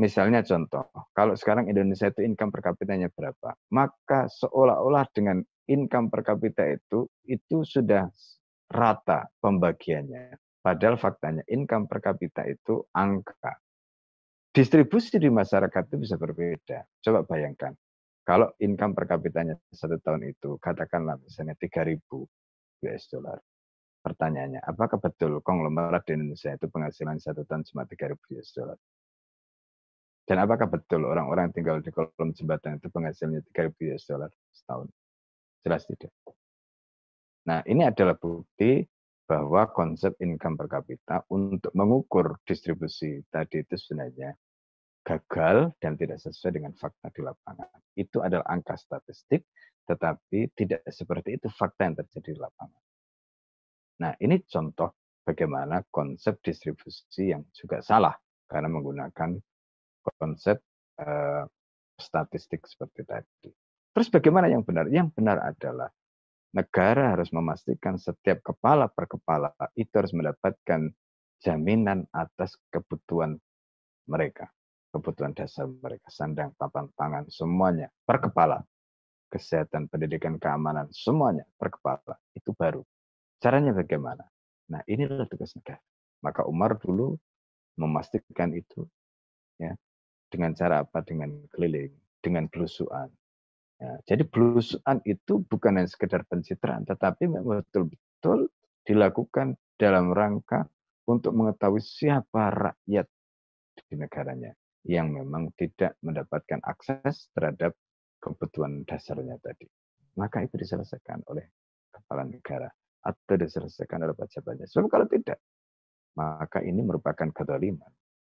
misalnya contoh, kalau sekarang Indonesia itu income per kapitanya berapa, maka seolah-olah dengan income per kapita itu itu sudah rata pembagiannya. Padahal faktanya income per kapita itu angka. Distribusi di masyarakat itu bisa berbeda. Coba bayangkan, kalau income per kapitanya satu tahun itu, katakanlah misalnya 3.000 US dollar. Pertanyaannya, apakah betul konglomerat di Indonesia itu penghasilan satu tahun cuma 3.000 US dollar? Dan apakah betul orang-orang tinggal di kolom jembatan itu penghasilannya 3.000 US dollar setahun? Jelas tidak. Nah, ini adalah bukti bahwa konsep income per kapita untuk mengukur distribusi tadi itu sebenarnya gagal dan tidak sesuai dengan fakta di lapangan. Itu adalah angka statistik, tetapi tidak seperti itu fakta yang terjadi di lapangan. Nah, ini contoh bagaimana konsep distribusi yang juga salah karena menggunakan konsep uh, statistik seperti tadi. Terus bagaimana yang benar? Yang benar adalah negara harus memastikan setiap kepala per kepala itu harus mendapatkan jaminan atas kebutuhan mereka, kebutuhan dasar mereka, sandang, papan, pangan, semuanya per kepala. Kesehatan, pendidikan, keamanan, semuanya per kepala. Itu baru. Caranya bagaimana? Nah, inilah tugas negara. Maka Umar dulu memastikan itu ya dengan cara apa? Dengan keliling, dengan belusuan. Ya, jadi belusuan itu bukan hanya sekedar pencitraan, tetapi memang betul-betul dilakukan dalam rangka untuk mengetahui siapa rakyat di negaranya yang memang tidak mendapatkan akses terhadap kebutuhan dasarnya tadi. Maka itu diselesaikan oleh kepala negara atau diselesaikan oleh pejabatnya. Sebab kalau tidak, maka ini merupakan kedoliman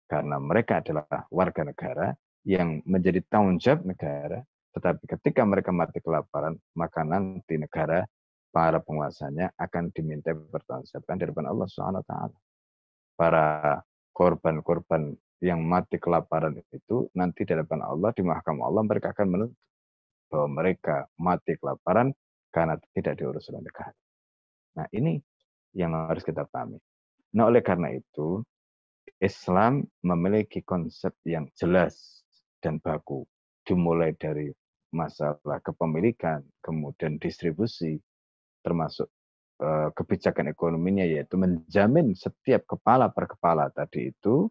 karena mereka adalah warga negara yang menjadi tanggung jawab negara, tetapi ketika mereka mati kelaparan, maka nanti negara para penguasanya akan diminta pertanggungjawaban dari Allah Subhanahu wa taala. Para korban-korban yang mati kelaparan itu nanti di hadapan Allah di mahkamah Allah mereka akan menuntut bahwa mereka mati kelaparan karena tidak diurus oleh negara. Nah, ini yang harus kita pahami. Nah, oleh karena itu, Islam memiliki konsep yang jelas dan baku, dimulai dari masalah kepemilikan, kemudian distribusi, termasuk uh, kebijakan ekonominya, yaitu menjamin setiap kepala per kepala tadi itu,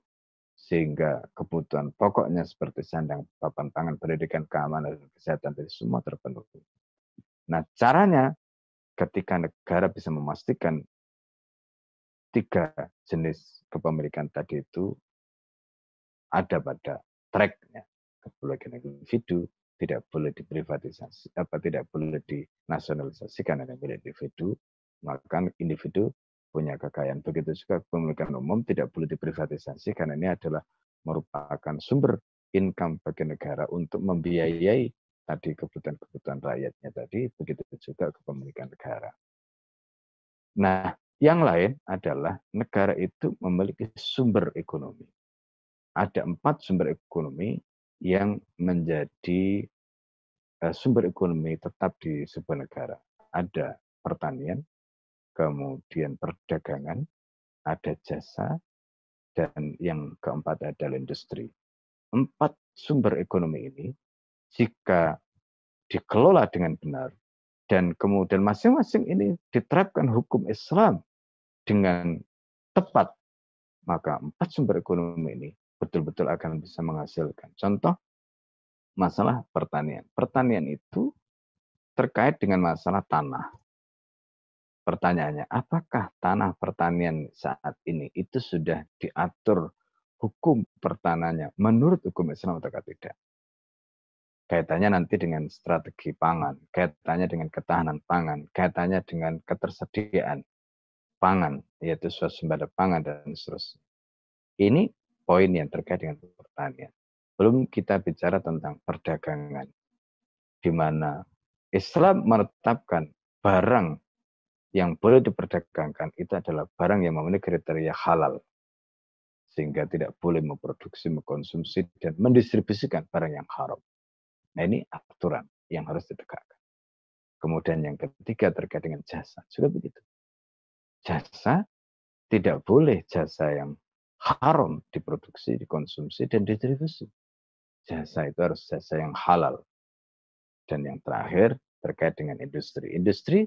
sehingga kebutuhan pokoknya seperti sandang, papan pangan, pendidikan, keamanan, dan kesehatan tadi semua terpenuhi. Nah, caranya ketika negara bisa memastikan tiga jenis kepemilikan tadi itu ada pada tracknya kepemilikan individu tidak boleh diprivatisasi apa tidak boleh dinasionalisasi karena milik individu maka individu punya kekayaan begitu juga kepemilikan umum tidak boleh diprivatisasi karena ini adalah merupakan sumber income bagi negara untuk membiayai tadi kebutuhan-kebutuhan rakyatnya tadi begitu juga kepemilikan negara. Nah, yang lain adalah negara itu memiliki sumber ekonomi. Ada empat sumber ekonomi yang menjadi eh, sumber ekonomi tetap di sebuah negara. Ada pertanian, kemudian perdagangan, ada jasa, dan yang keempat adalah industri. Empat sumber ekonomi ini, jika dikelola dengan benar, dan kemudian masing-masing ini diterapkan hukum Islam dengan tepat, maka empat sumber ekonomi ini betul-betul akan bisa menghasilkan. Contoh, masalah pertanian. Pertanian itu terkait dengan masalah tanah. Pertanyaannya, apakah tanah pertanian saat ini itu sudah diatur hukum pertanahnya menurut hukum Islam atau tidak? Kaitannya nanti dengan strategi pangan, kaitannya dengan ketahanan pangan, kaitannya dengan ketersediaan pangan, yaitu swasembada pangan dan seterusnya. Ini poin yang terkait dengan pertanian. Belum kita bicara tentang perdagangan, di mana Islam menetapkan barang yang boleh diperdagangkan itu adalah barang yang memenuhi kriteria halal. Sehingga tidak boleh memproduksi, mengkonsumsi, dan mendistribusikan barang yang haram. Nah ini aturan yang harus ditegakkan. Kemudian yang ketiga terkait dengan jasa. Juga begitu. Jasa tidak boleh jasa yang haram diproduksi, dikonsumsi, dan distribusi. Jasa itu harus jasa yang halal. Dan yang terakhir terkait dengan industri. Industri,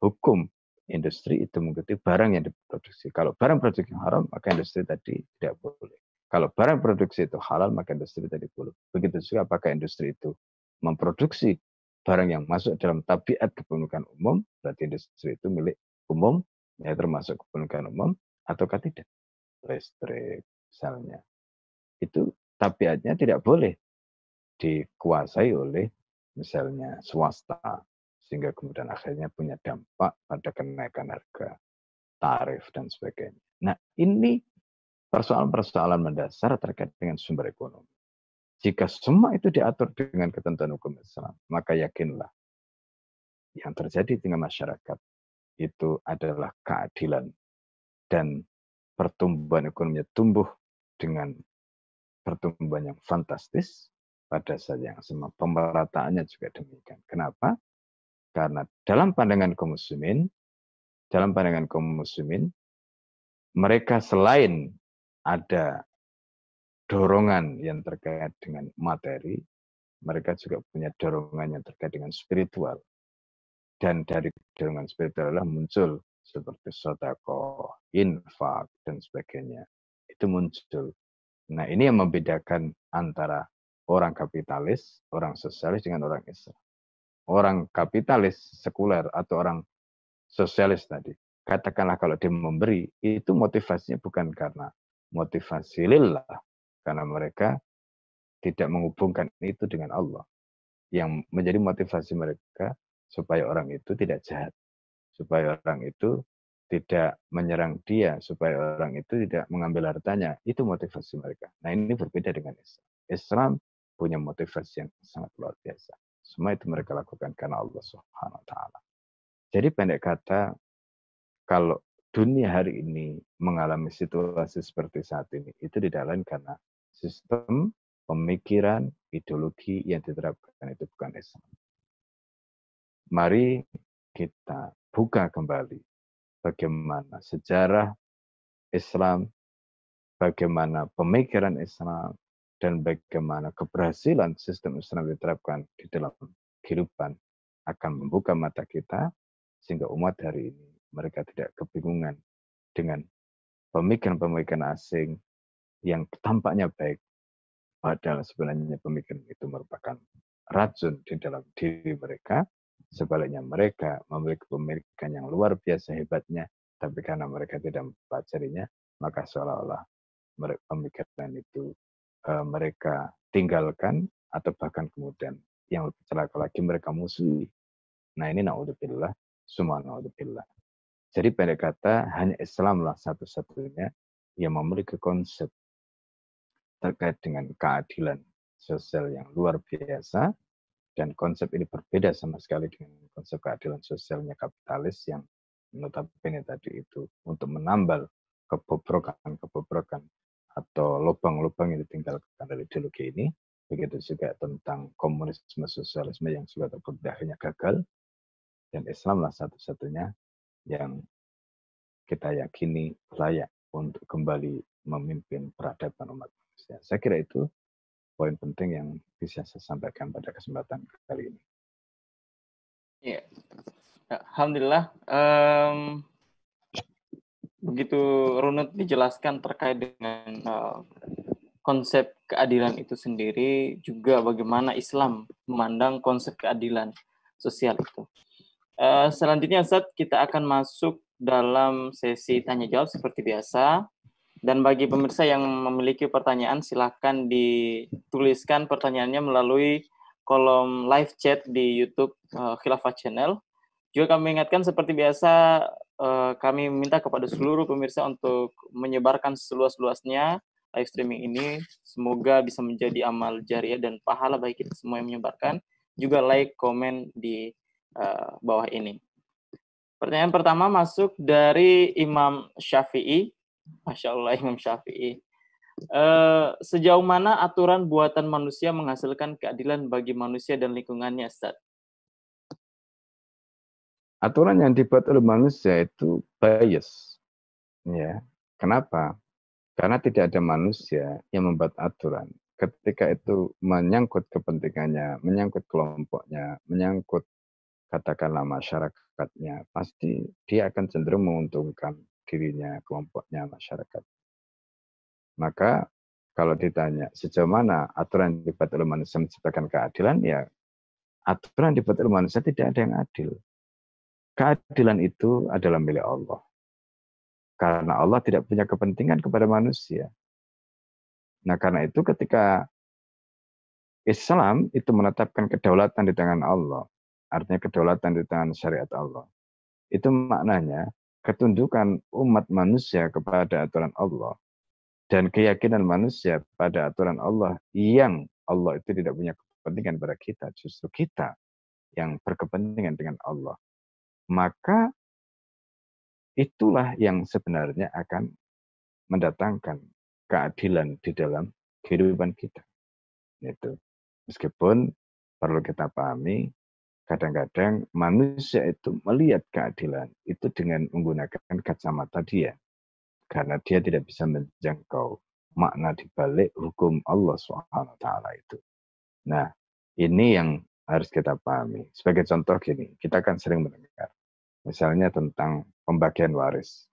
hukum industri itu mengikuti barang yang diproduksi. Kalau barang produksi yang haram, maka industri tadi tidak boleh. Kalau barang produksi itu halal, maka industri tadi boleh. Begitu juga apakah industri itu memproduksi barang yang masuk dalam tabiat kepemilikan umum, berarti industri itu milik umum, ya termasuk kepemilikan umum, ataukah tidak? Listrik, misalnya. Itu tabiatnya tidak boleh dikuasai oleh misalnya swasta, sehingga kemudian akhirnya punya dampak pada kenaikan harga, tarif, dan sebagainya. Nah, ini persoalan-persoalan mendasar terkait dengan sumber ekonomi. Jika semua itu diatur dengan ketentuan hukum Islam, maka yakinlah yang terjadi dengan masyarakat itu adalah keadilan dan pertumbuhan ekonominya tumbuh dengan pertumbuhan yang fantastis pada saat yang sama. Pemerataannya juga demikian. Kenapa? Karena dalam pandangan kaum muslimin, dalam pandangan kaum muslimin, mereka selain ada dorongan yang terkait dengan materi, mereka juga punya dorongan yang terkait dengan spiritual. Dan dari dorongan spiritual muncul seperti sodako, infak, dan sebagainya. Itu muncul. Nah ini yang membedakan antara orang kapitalis, orang sosialis dengan orang Islam. Orang kapitalis sekuler atau orang sosialis tadi, katakanlah kalau dia memberi, itu motivasinya bukan karena motivasi lillah, karena mereka tidak menghubungkan itu dengan Allah. Yang menjadi motivasi mereka supaya orang itu tidak jahat. Supaya orang itu tidak menyerang dia, supaya orang itu tidak mengambil hartanya. Itu motivasi mereka. Nah ini berbeda dengan Islam. Islam punya motivasi yang sangat luar biasa. Semua itu mereka lakukan karena Allah Subhanahu wa taala. Jadi pendek kata kalau dunia hari ini mengalami situasi seperti saat ini itu tidak lain karena sistem pemikiran, ideologi yang diterapkan itu bukan Islam. Mari kita buka kembali bagaimana sejarah Islam, bagaimana pemikiran Islam, dan bagaimana keberhasilan sistem Islam diterapkan di dalam kehidupan akan membuka mata kita sehingga umat hari ini mereka tidak kebingungan dengan pemikiran-pemikiran asing yang tampaknya baik, padahal sebenarnya pemikiran itu merupakan racun di dalam diri mereka. Sebaliknya mereka memiliki pemikiran yang luar biasa hebatnya, tapi karena mereka tidak mempelajarinya, maka seolah-olah pemikiran itu uh, mereka tinggalkan atau bahkan kemudian yang lebih celaka lagi mereka musuhi. Nah ini naudzubillah, semua naudzubillah. Jadi pendek kata hanya Islamlah satu-satunya yang memiliki konsep terkait dengan keadilan sosial yang luar biasa dan konsep ini berbeda sama sekali dengan konsep keadilan sosialnya kapitalis yang notabene tadi itu untuk menambal kebobrokan-kebobrokan atau lubang-lubang yang ditinggalkan dari ideologi ini. Begitu juga tentang komunisme sosialisme yang sudah terbukti akhirnya gagal. Dan Islamlah satu-satunya yang kita yakini layak untuk kembali memimpin peradaban umat Ya, saya kira itu poin penting yang bisa saya sampaikan pada kesempatan kali ini. Iya, alhamdulillah. Um, begitu runut dijelaskan terkait dengan uh, konsep keadilan itu sendiri, juga bagaimana Islam memandang konsep keadilan sosial itu. Uh, selanjutnya, saat kita akan masuk dalam sesi tanya jawab seperti biasa. Dan bagi pemirsa yang memiliki pertanyaan, silahkan dituliskan pertanyaannya melalui kolom live chat di YouTube uh, Khilafah Channel. Juga kami ingatkan seperti biasa, uh, kami minta kepada seluruh pemirsa untuk menyebarkan seluas-luasnya live streaming ini. Semoga bisa menjadi amal jariah dan pahala bagi kita semua yang menyebarkan. Juga like, komen di uh, bawah ini. Pertanyaan pertama masuk dari Imam Syafi'i. Masya Allah Imam Syafi'i. Uh, sejauh mana aturan buatan manusia menghasilkan keadilan bagi manusia dan lingkungannya, Ustaz? Aturan yang dibuat oleh manusia itu bias. Ya. Kenapa? Karena tidak ada manusia yang membuat aturan. Ketika itu menyangkut kepentingannya, menyangkut kelompoknya, menyangkut katakanlah masyarakatnya, pasti dia akan cenderung menguntungkan dirinya, kelompoknya, masyarakat. Maka kalau ditanya sejauh mana aturan dibuat oleh manusia menciptakan keadilan, ya aturan dibuat oleh manusia tidak ada yang adil. Keadilan itu adalah milik Allah. Karena Allah tidak punya kepentingan kepada manusia. Nah karena itu ketika Islam itu menetapkan kedaulatan di tangan Allah, artinya kedaulatan di tangan syariat Allah. Itu maknanya ketundukan umat manusia kepada aturan Allah dan keyakinan manusia pada aturan Allah yang Allah itu tidak punya kepentingan pada kita, justru kita yang berkepentingan dengan Allah. Maka itulah yang sebenarnya akan mendatangkan keadilan di dalam kehidupan kita. Itu. Meskipun perlu kita pahami, kadang-kadang manusia itu melihat keadilan itu dengan menggunakan kacamata dia. Karena dia tidak bisa menjangkau makna di balik hukum Allah SWT itu. Nah, ini yang harus kita pahami. Sebagai contoh gini, kita akan sering mendengar. Misalnya tentang pembagian waris.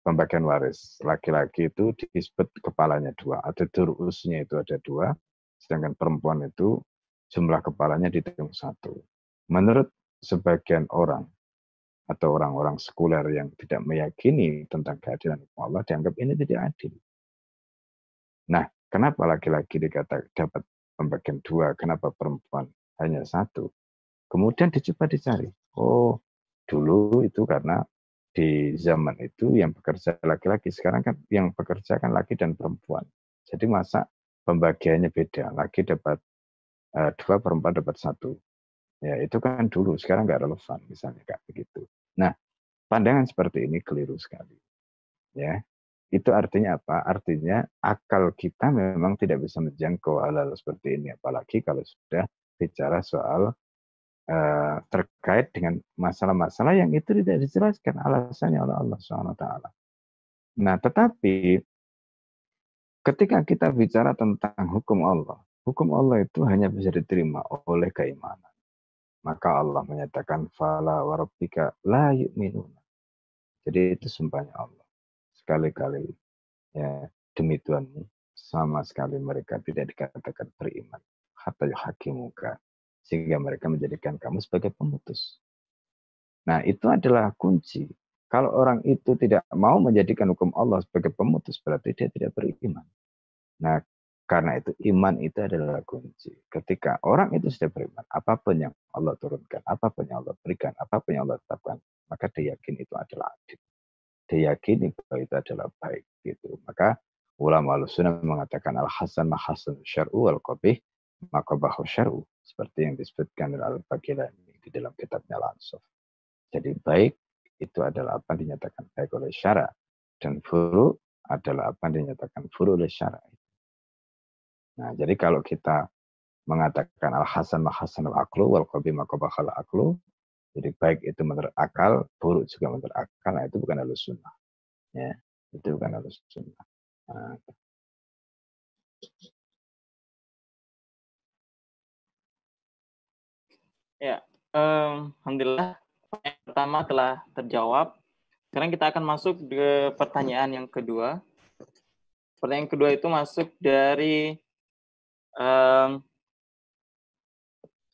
Pembagian waris. Laki-laki itu disebut kepalanya dua. Atau durusnya itu ada dua. Sedangkan perempuan itu jumlah kepalanya dihitung satu. Menurut sebagian orang, atau orang-orang sekuler yang tidak meyakini tentang keadilan Allah dianggap ini tidak adil. Nah, kenapa laki-laki dikata dapat pembagian dua, kenapa perempuan hanya satu? Kemudian dicoba dicari. Oh, dulu itu karena di zaman itu yang bekerja laki-laki sekarang kan yang bekerja kan laki dan perempuan jadi masa pembagiannya beda laki dapat uh, dua perempuan dapat satu. Ya itu kan dulu sekarang nggak relevan misalnya kayak begitu. Nah pandangan seperti ini keliru sekali. Ya itu artinya apa? Artinya akal kita memang tidak bisa menjangkau hal-hal seperti ini apalagi kalau sudah bicara soal uh, terkait dengan masalah-masalah yang itu tidak dijelaskan alasannya oleh Allah SWT. Nah, tetapi ketika kita bicara tentang hukum Allah, hukum Allah itu hanya bisa diterima oleh keimanan. Maka Allah menyatakan fala warabbika la yu'minuna. Jadi itu sumpahnya Allah. Sekali-kali ya demi Tuhanmu sama sekali mereka tidak dikatakan beriman. Hatta yuhakimuka sehingga mereka menjadikan kamu sebagai pemutus. Nah, itu adalah kunci. Kalau orang itu tidak mau menjadikan hukum Allah sebagai pemutus, berarti dia tidak beriman. Nah, karena itu iman itu adalah kunci. Ketika orang itu sudah beriman, apa pun yang Allah turunkan, apa pun yang Allah berikan, apa pun yang Allah tetapkan, maka dia yakin itu adalah adil. Dia yakin bahwa itu adalah baik. gitu. Maka ulama al-sunnah mengatakan al-hasan mahasan syar'u al-qabih maqabahu syar'u seperti yang disebutkan oleh Al-Baqilani di dalam kitabnya Lansof. Jadi baik itu adalah apa dinyatakan baik oleh syara dan furu adalah apa dinyatakan furu oleh syara. Nah, jadi kalau kita mengatakan al-hasan mahasan al-aklu wal qabi aklu jadi baik itu menurut akal, buruk juga menurut akal, nah itu bukan halus sunnah. Ya, itu bukan halus sunnah. Nah, Ya, um, alhamdulillah yang pertama telah terjawab. Sekarang kita akan masuk ke pertanyaan yang kedua. Pertanyaan kedua itu masuk dari um,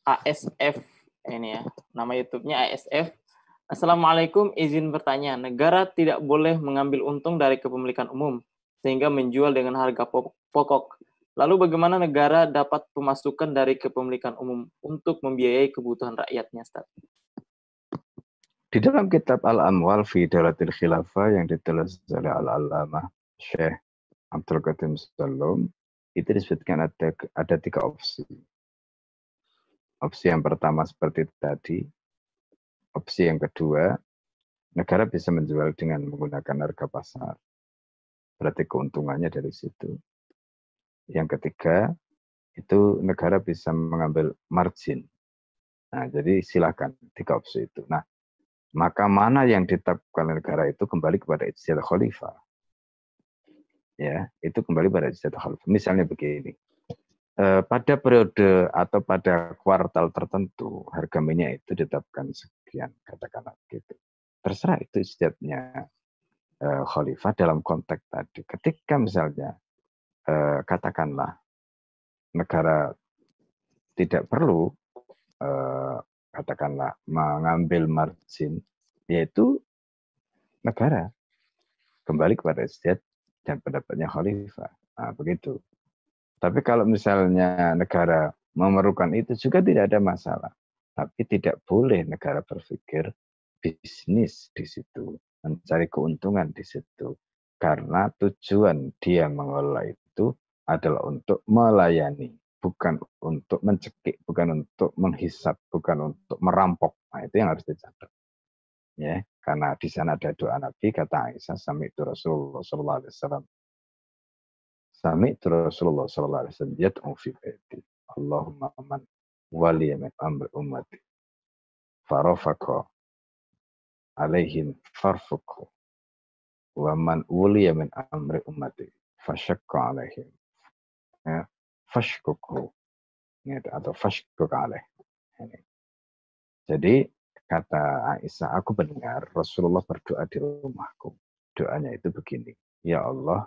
ASF ini ya, nama YouTube-nya ASF. Assalamualaikum, izin bertanya. Negara tidak boleh mengambil untung dari kepemilikan umum sehingga menjual dengan harga pokok Lalu bagaimana negara dapat pemasukan dari kepemilikan umum untuk membiayai kebutuhan rakyatnya, Ustaz? Di dalam kitab Al-Amwal fi Dalatil Khilafah yang ditulis oleh Al-Alamah Syekh Abdul Qadim Salom itu disebutkan ada ada tiga opsi. Opsi yang pertama seperti tadi. Opsi yang kedua, negara bisa menjual dengan menggunakan harga pasar. Berarti keuntungannya dari situ. Yang ketiga, itu negara bisa mengambil margin. Nah, jadi silakan tiga opsi itu. Nah, maka mana yang ditetapkan negara itu kembali kepada ijtihad khalifah. Ya, itu kembali pada ijtihad khalifah. Misalnya begini. Eh, pada periode atau pada kuartal tertentu harga minyak itu ditetapkan sekian katakanlah gitu. Terserah itu istihadnya eh, khalifah dalam konteks tadi. Ketika misalnya eh, katakanlah negara tidak perlu katakanlah mengambil margin yaitu negara kembali kepada istihad dan pendapatnya khalifah. Nah, begitu. Tapi kalau misalnya negara memerlukan itu juga tidak ada masalah. Tapi tidak boleh negara berpikir bisnis di situ, mencari keuntungan di situ. Karena tujuan dia mengelola itu adalah untuk melayani, bukan untuk mencekik, bukan untuk menghisap, bukan untuk merampok. Nah, itu yang harus dicatat. Ya, karena di sana ada doa Nabi kata Aisyah sami itu Rasulullah sallallahu alaihi wasallam Sami'tu Rasulullah sallallahu alaihi wasallam yad'u fi baiti. Allahumma man waliya min amri ummati. Farafaka alaihim farfuqhu. Wa man waliya min amri ummati fashakka alaihim. Ya, fashkukhu. Ya, atau fashkuk alaih. Jadi kata Aisyah, aku mendengar Rasulullah berdoa di rumahku. Doanya itu begini. Ya Allah,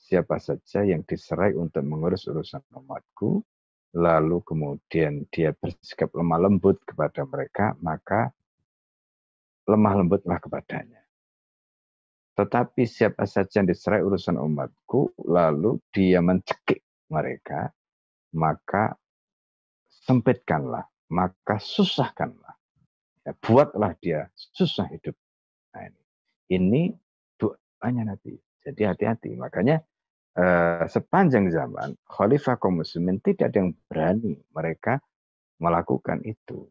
siapa saja yang diserai untuk mengurus urusan umatku, lalu kemudian dia bersikap lemah lembut kepada mereka, maka lemah lembutlah kepadanya. Tetapi siapa saja yang diserai urusan umatku, lalu dia mencekik mereka, maka sempitkanlah, maka susahkanlah. Ya, buatlah dia susah hidup. Nah, ini. ini doanya Nabi. Jadi hati-hati. Makanya Eh, sepanjang zaman khalifah kaum muslimin tidak ada yang berani mereka melakukan itu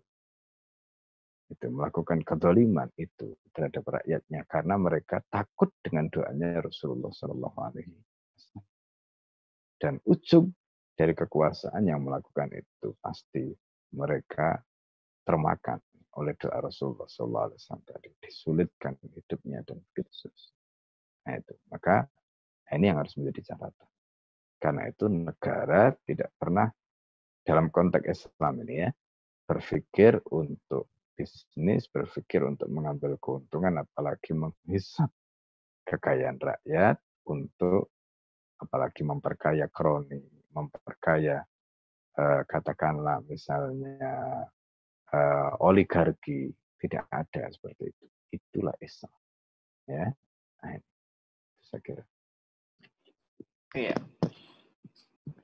itu melakukan kedoliman itu terhadap rakyatnya karena mereka takut dengan doanya Rasulullah Shallallahu Alaihi Wasallam dan ujung dari kekuasaan yang melakukan itu pasti mereka termakan oleh doa Rasulullah Shallallahu Alaihi Wasallam tadi disulitkan hidupnya dan begitu nah itu maka Nah, ini yang harus menjadi catatan. Karena itu negara tidak pernah dalam konteks Islam ini ya berpikir untuk bisnis, berpikir untuk mengambil keuntungan, apalagi menghisap kekayaan rakyat untuk apalagi memperkaya kroni, memperkaya eh, katakanlah misalnya eh, oligarki, tidak ada seperti itu. Itulah Islam. Ya, nah, saya kira. Iya.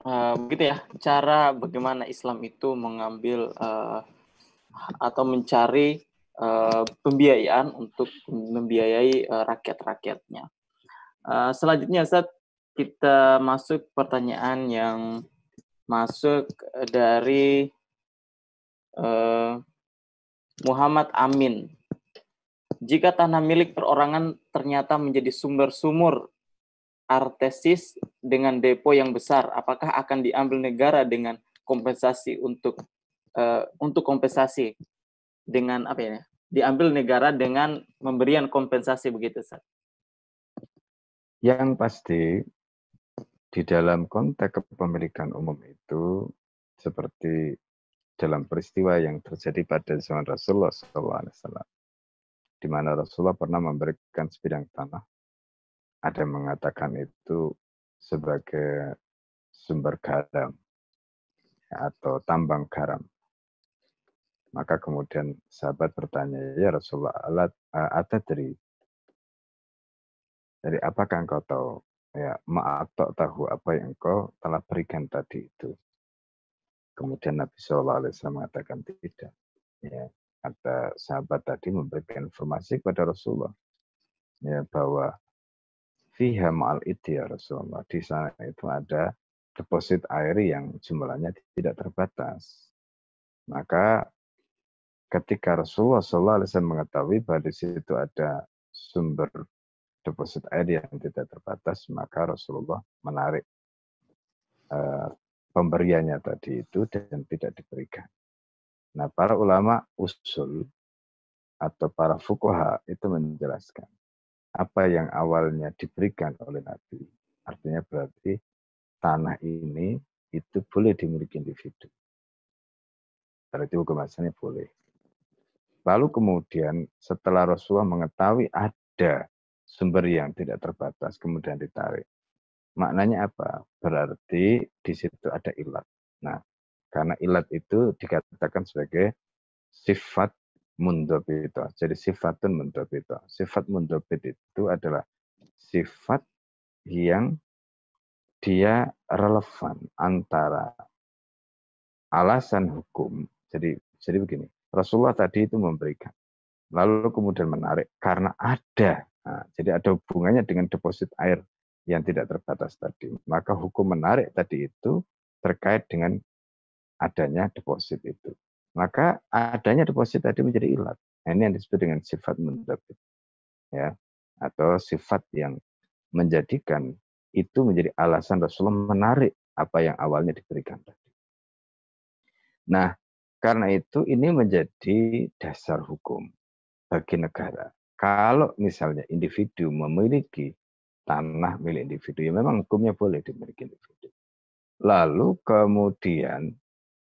Uh, begitu ya, cara bagaimana Islam itu mengambil uh, atau mencari uh, pembiayaan untuk membiayai uh, rakyat-rakyatnya. Uh, selanjutnya, saat kita masuk pertanyaan yang masuk dari uh, Muhammad Amin. Jika tanah milik perorangan ternyata menjadi sumber-sumur artesis dengan depo yang besar, apakah akan diambil negara dengan kompensasi untuk uh, untuk kompensasi dengan apa ya? Diambil negara dengan memberian kompensasi begitu, Sir. Yang pasti di dalam konteks kepemilikan umum itu seperti dalam peristiwa yang terjadi pada zaman Rasulullah SAW, di mana Rasulullah pernah memberikan sebidang tanah ada yang mengatakan itu sebagai sumber garam atau tambang garam. Maka kemudian sahabat bertanya, ya Rasulullah, alat ada dari dari apakah engkau tahu? Ya, maaf tak tahu apa yang engkau telah berikan tadi itu. Kemudian Nabi Shallallahu Alaihi Wasallam mengatakan tidak. Ya, ada sahabat tadi memberikan informasi kepada Rasulullah ya bahwa fiha ma'al ya Rasulullah. Di sana itu ada deposit air yang jumlahnya tidak terbatas. Maka ketika Rasulullah SAW mengetahui bahwa di situ ada sumber deposit air yang tidak terbatas, maka Rasulullah menarik uh, pemberiannya tadi itu dan tidak diberikan. Nah, para ulama usul atau para fukuha itu menjelaskan apa yang awalnya diberikan oleh Nabi. Artinya berarti tanah ini itu boleh dimiliki individu. Berarti hukum asalnya boleh. Lalu kemudian setelah Rasulullah mengetahui ada sumber yang tidak terbatas, kemudian ditarik. Maknanya apa? Berarti di situ ada ilat. Nah, karena ilat itu dikatakan sebagai sifat mundobito. Jadi sifatun mundobito. Sifat mundobit itu adalah sifat yang dia relevan antara alasan hukum. Jadi jadi begini, Rasulullah tadi itu memberikan, lalu kemudian menarik karena ada. Nah, jadi ada hubungannya dengan deposit air yang tidak terbatas tadi. Maka hukum menarik tadi itu terkait dengan adanya deposit itu maka adanya deposit tadi menjadi ilat. Nah, ini yang disebut dengan sifat mundabit. Ya, atau sifat yang menjadikan itu menjadi alasan Rasulullah menarik apa yang awalnya diberikan tadi. Nah, karena itu ini menjadi dasar hukum bagi negara. Kalau misalnya individu memiliki tanah milik individu, ya memang hukumnya boleh dimiliki individu. Lalu kemudian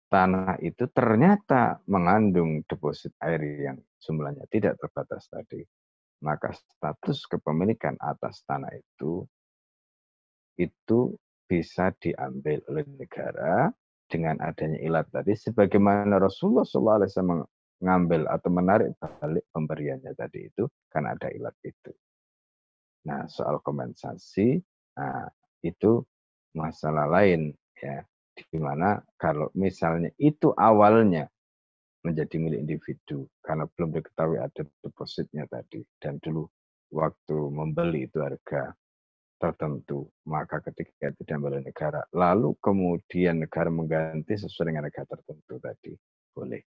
tanah itu ternyata mengandung deposit air yang jumlahnya tidak terbatas tadi, maka status kepemilikan atas tanah itu itu bisa diambil oleh negara dengan adanya ilat tadi sebagaimana Rasulullah SAW mengambil atau menarik balik pemberiannya tadi itu karena ada ilat itu. Nah, soal kompensasi nah, itu masalah lain ya. Di mana kalau misalnya itu awalnya menjadi milik individu karena belum diketahui ada depositnya tadi dan dulu waktu membeli itu harga tertentu maka ketika itu diambil negara lalu kemudian negara mengganti sesuai dengan harga tertentu tadi boleh.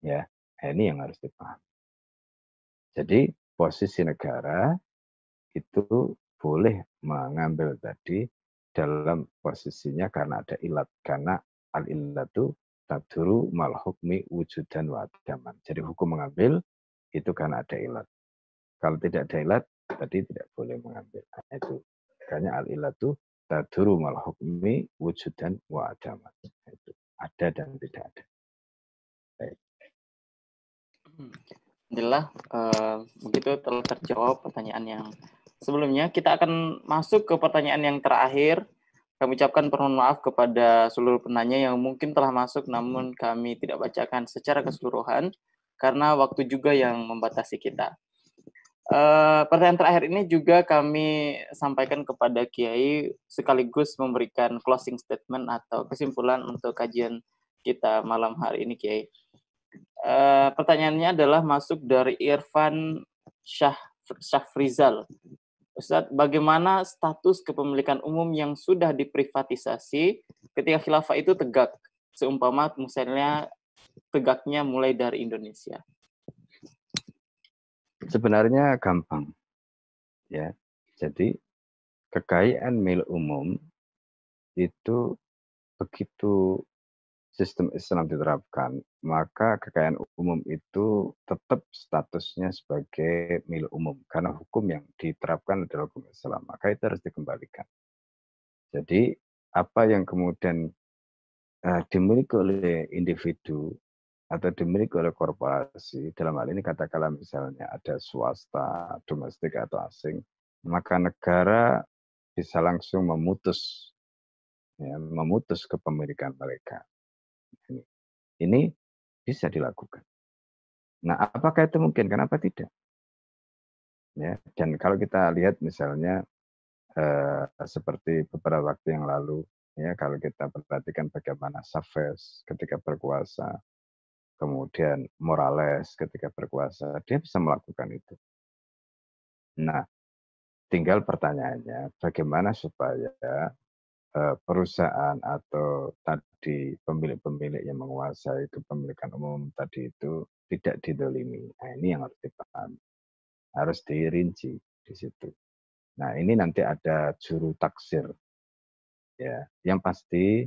Ya ini yang harus dipahami. Jadi posisi negara itu boleh mengambil tadi dalam posisinya karena ada ilat karena al illatu taduru mal hukmi wujudan wa adaman. Jadi hukum mengambil itu karena ada ilat. Kalau tidak ada ilat tadi tidak boleh mengambil. Nah, itu karena al illatu taduru mal hukmi wujudan wa adaman. Nah, itu ada dan tidak ada. Baik. Alhamdulillah, uh, begitu telah terjawab pertanyaan yang sebelumnya kita akan masuk ke pertanyaan yang terakhir. Kami ucapkan permohonan maaf kepada seluruh penanya yang mungkin telah masuk namun kami tidak bacakan secara keseluruhan karena waktu juga yang membatasi kita. Uh, pertanyaan terakhir ini juga kami sampaikan kepada Kiai sekaligus memberikan closing statement atau kesimpulan untuk kajian kita malam hari ini Kiai. Uh, pertanyaannya adalah masuk dari Irfan Syah Syafrizal Ustaz, bagaimana status kepemilikan umum yang sudah diprivatisasi ketika khilafah itu tegak? Seumpama misalnya tegaknya mulai dari Indonesia. Sebenarnya gampang. Ya. Jadi kekayaan milik umum itu begitu sistem Islam diterapkan, maka kekayaan umum itu tetap statusnya sebagai milik umum karena hukum yang diterapkan adalah hukum Islam, maka itu harus dikembalikan. Jadi apa yang kemudian uh, dimiliki oleh individu atau dimiliki oleh korporasi, dalam hal ini katakanlah misalnya ada swasta, domestik atau asing, maka negara bisa langsung memutus ya, memutus kepemilikan mereka ini bisa dilakukan. Nah, apakah itu mungkin? Kenapa tidak? Ya, dan kalau kita lihat misalnya eh, seperti beberapa waktu yang lalu, ya kalau kita perhatikan bagaimana Chavez ketika berkuasa, kemudian Morales ketika berkuasa, dia bisa melakukan itu. Nah, tinggal pertanyaannya bagaimana supaya uh, perusahaan atau tadi pemilik-pemilik yang menguasai kepemilikan umum tadi itu tidak didolimi. Nah, ini yang harus dipahami. Harus dirinci di situ. Nah, ini nanti ada juru taksir. Ya, yang pasti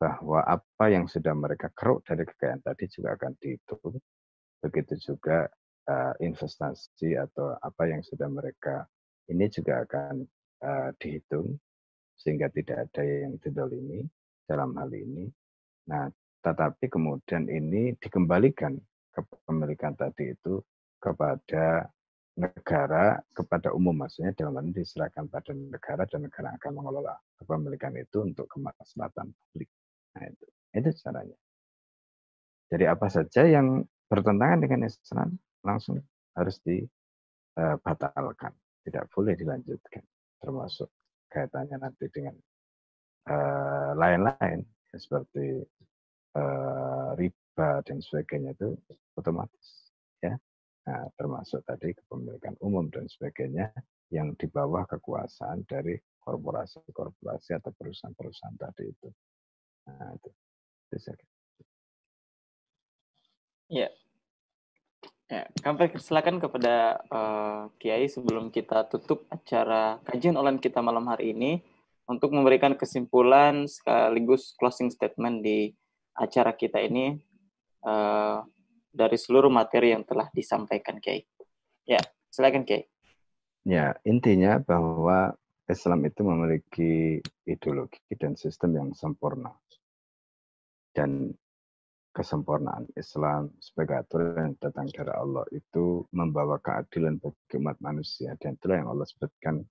bahwa apa yang sudah mereka keruk dari kekayaan tadi juga akan dihitung. Begitu juga uh, investasi atau apa yang sudah mereka ini juga akan uh, dihitung sehingga tidak ada yang didolimi dalam hal ini. Nah, tetapi kemudian ini dikembalikan kepemilikan tadi itu kepada negara, kepada umum maksudnya dalam hal ini diserahkan pada negara dan negara akan mengelola kepemilikan itu untuk kemaslahatan publik. Nah itu, itu caranya. Jadi apa saja yang bertentangan dengan Islam langsung harus dibatalkan, tidak boleh dilanjutkan, termasuk kaitannya nanti dengan lain-lain uh, seperti uh, riba dan sebagainya itu otomatis ya. Nah, termasuk tadi kepemilikan umum dan sebagainya yang di bawah kekuasaan dari korporasi-korporasi atau perusahaan-perusahaan tadi itu. Nah itu. Ya Ya, kami silakan kepada uh, Kiai sebelum kita tutup acara kajian online kita malam hari ini untuk memberikan kesimpulan sekaligus closing statement di acara kita ini uh, dari seluruh materi yang telah disampaikan Kiai. Ya, silakan Kiai. Ya, intinya bahwa Islam itu memiliki ideologi dan sistem yang sempurna. Dan kesempurnaan Islam sebagai aturan yang datang dari Allah itu membawa keadilan bagi umat manusia dan itulah yang Allah sebutkan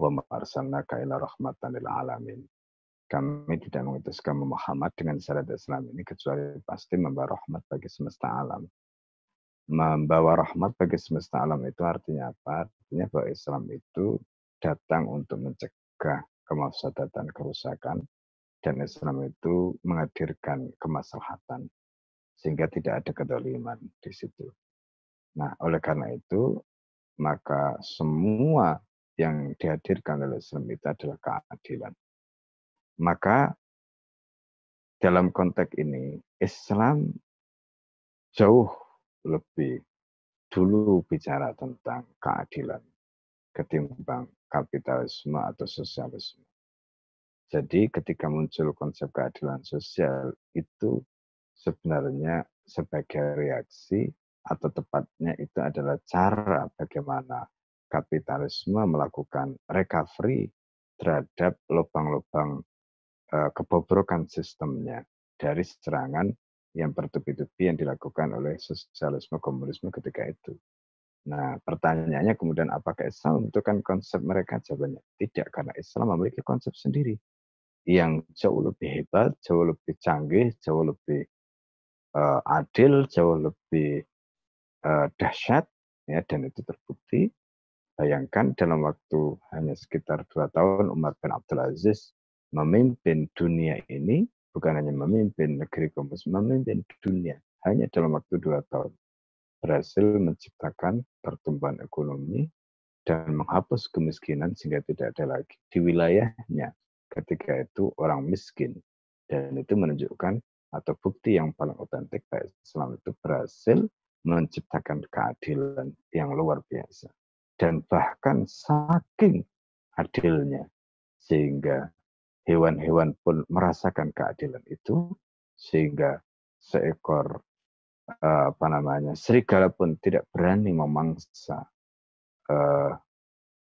wa ma'arsalnaka ila rahmatan lil alamin kami tidak mengutuskan Muhammad dengan syariat Islam ini kecuali pasti membawa rahmat bagi semesta alam. Membawa rahmat bagi semesta alam itu artinya apa? Artinya bahwa Islam itu datang untuk mencegah kemaslahatan kerusakan dan Islam itu menghadirkan kemaslahatan sehingga tidak ada kedoliman di situ. Nah, oleh karena itu maka semua yang dihadirkan oleh Islam itu adalah keadilan maka dalam konteks ini Islam jauh lebih dulu bicara tentang keadilan ketimbang kapitalisme atau sosialisme. Jadi ketika muncul konsep keadilan sosial itu sebenarnya sebagai reaksi atau tepatnya itu adalah cara bagaimana kapitalisme melakukan recovery terhadap lubang-lubang uh, kebobrokan sistemnya dari serangan yang bertubi-tubi yang dilakukan oleh sosialisme komunisme ketika itu. Nah, pertanyaannya kemudian apakah Islam membutuhkan konsep mereka? Jawabannya tidak, karena Islam memiliki konsep sendiri yang jauh lebih hebat, jauh lebih canggih, jauh lebih uh, adil, jauh lebih uh, dahsyat, ya, dan itu terbukti. Bayangkan dalam waktu hanya sekitar dua tahun Umar bin Abdul Aziz memimpin dunia ini bukan hanya memimpin negeri komunis, memimpin dunia hanya dalam waktu dua tahun berhasil menciptakan pertumbuhan ekonomi dan menghapus kemiskinan sehingga tidak ada lagi di wilayahnya ketika itu orang miskin. Dan itu menunjukkan atau bukti yang paling otentik bahwa Islam itu berhasil menciptakan keadilan yang luar biasa. Dan bahkan saking adilnya sehingga hewan-hewan pun merasakan keadilan itu sehingga seekor uh, apa namanya serigala pun tidak berani memangsa uh,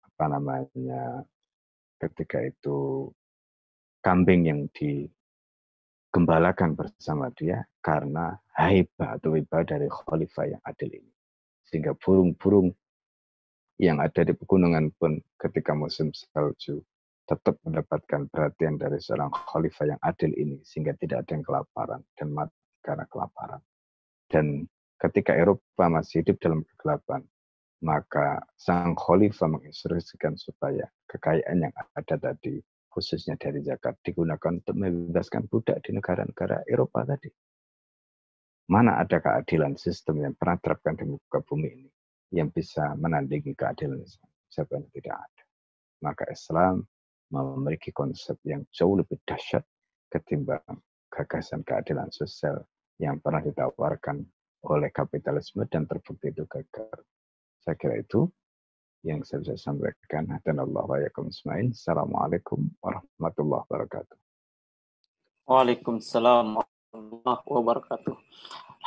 apa namanya ketika itu kambing yang digembalakan bersama dia karena haibah atau wibah dari khalifah yang adil ini sehingga burung-burung yang ada di pegunungan pun ketika musim salju tetap mendapatkan perhatian dari seorang khalifah yang adil ini sehingga tidak ada yang kelaparan dan mati karena kelaparan. Dan ketika Eropa masih hidup dalam kegelapan, maka sang khalifah menginstruksikan supaya kekayaan yang ada tadi, khususnya dari zakat, digunakan untuk membebaskan budak di negara-negara Eropa tadi. Mana ada keadilan sistem yang pernah terapkan di muka bumi ini yang bisa menandingi keadilan Islam? Yang tidak ada. maka Islam memiliki konsep yang jauh lebih dahsyat ketimbang gagasan keadilan sosial yang pernah ditawarkan oleh kapitalisme dan terbukti itu gagal. Saya kira itu yang saya bisa sampaikan. Dan Allah wa Assalamualaikum warahmatullahi wabarakatuh. Waalaikumsalam warahmatullahi wabarakatuh.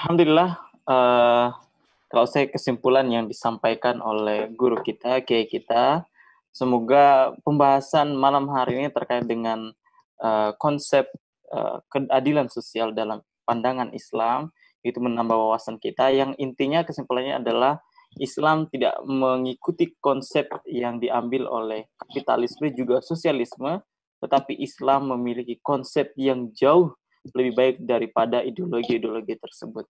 Alhamdulillah, uh, kalau saya kesimpulan yang disampaikan oleh guru kita, kiai kita, Semoga pembahasan malam hari ini terkait dengan uh, konsep uh, keadilan sosial dalam pandangan Islam itu menambah wawasan kita yang intinya kesimpulannya adalah Islam tidak mengikuti konsep yang diambil oleh kapitalisme juga sosialisme tetapi Islam memiliki konsep yang jauh lebih baik daripada ideologi-ideologi tersebut.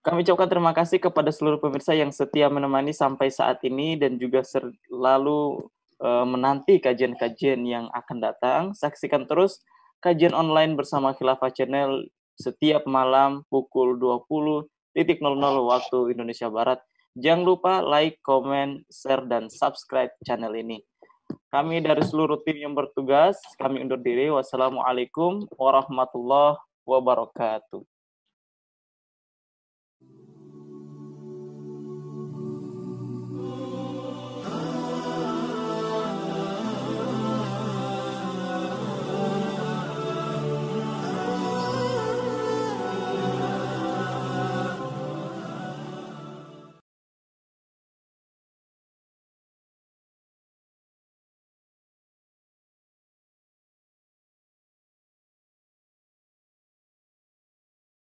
Kami ucapkan terima kasih kepada seluruh pemirsa yang setia menemani sampai saat ini dan juga selalu uh, menanti kajian-kajian yang akan datang. Saksikan terus kajian online bersama Khilafah Channel setiap malam pukul 20.00 waktu Indonesia Barat. Jangan lupa like, comment, share, dan subscribe channel ini. Kami dari seluruh tim yang bertugas, kami undur diri. Wassalamualaikum warahmatullahi wabarakatuh.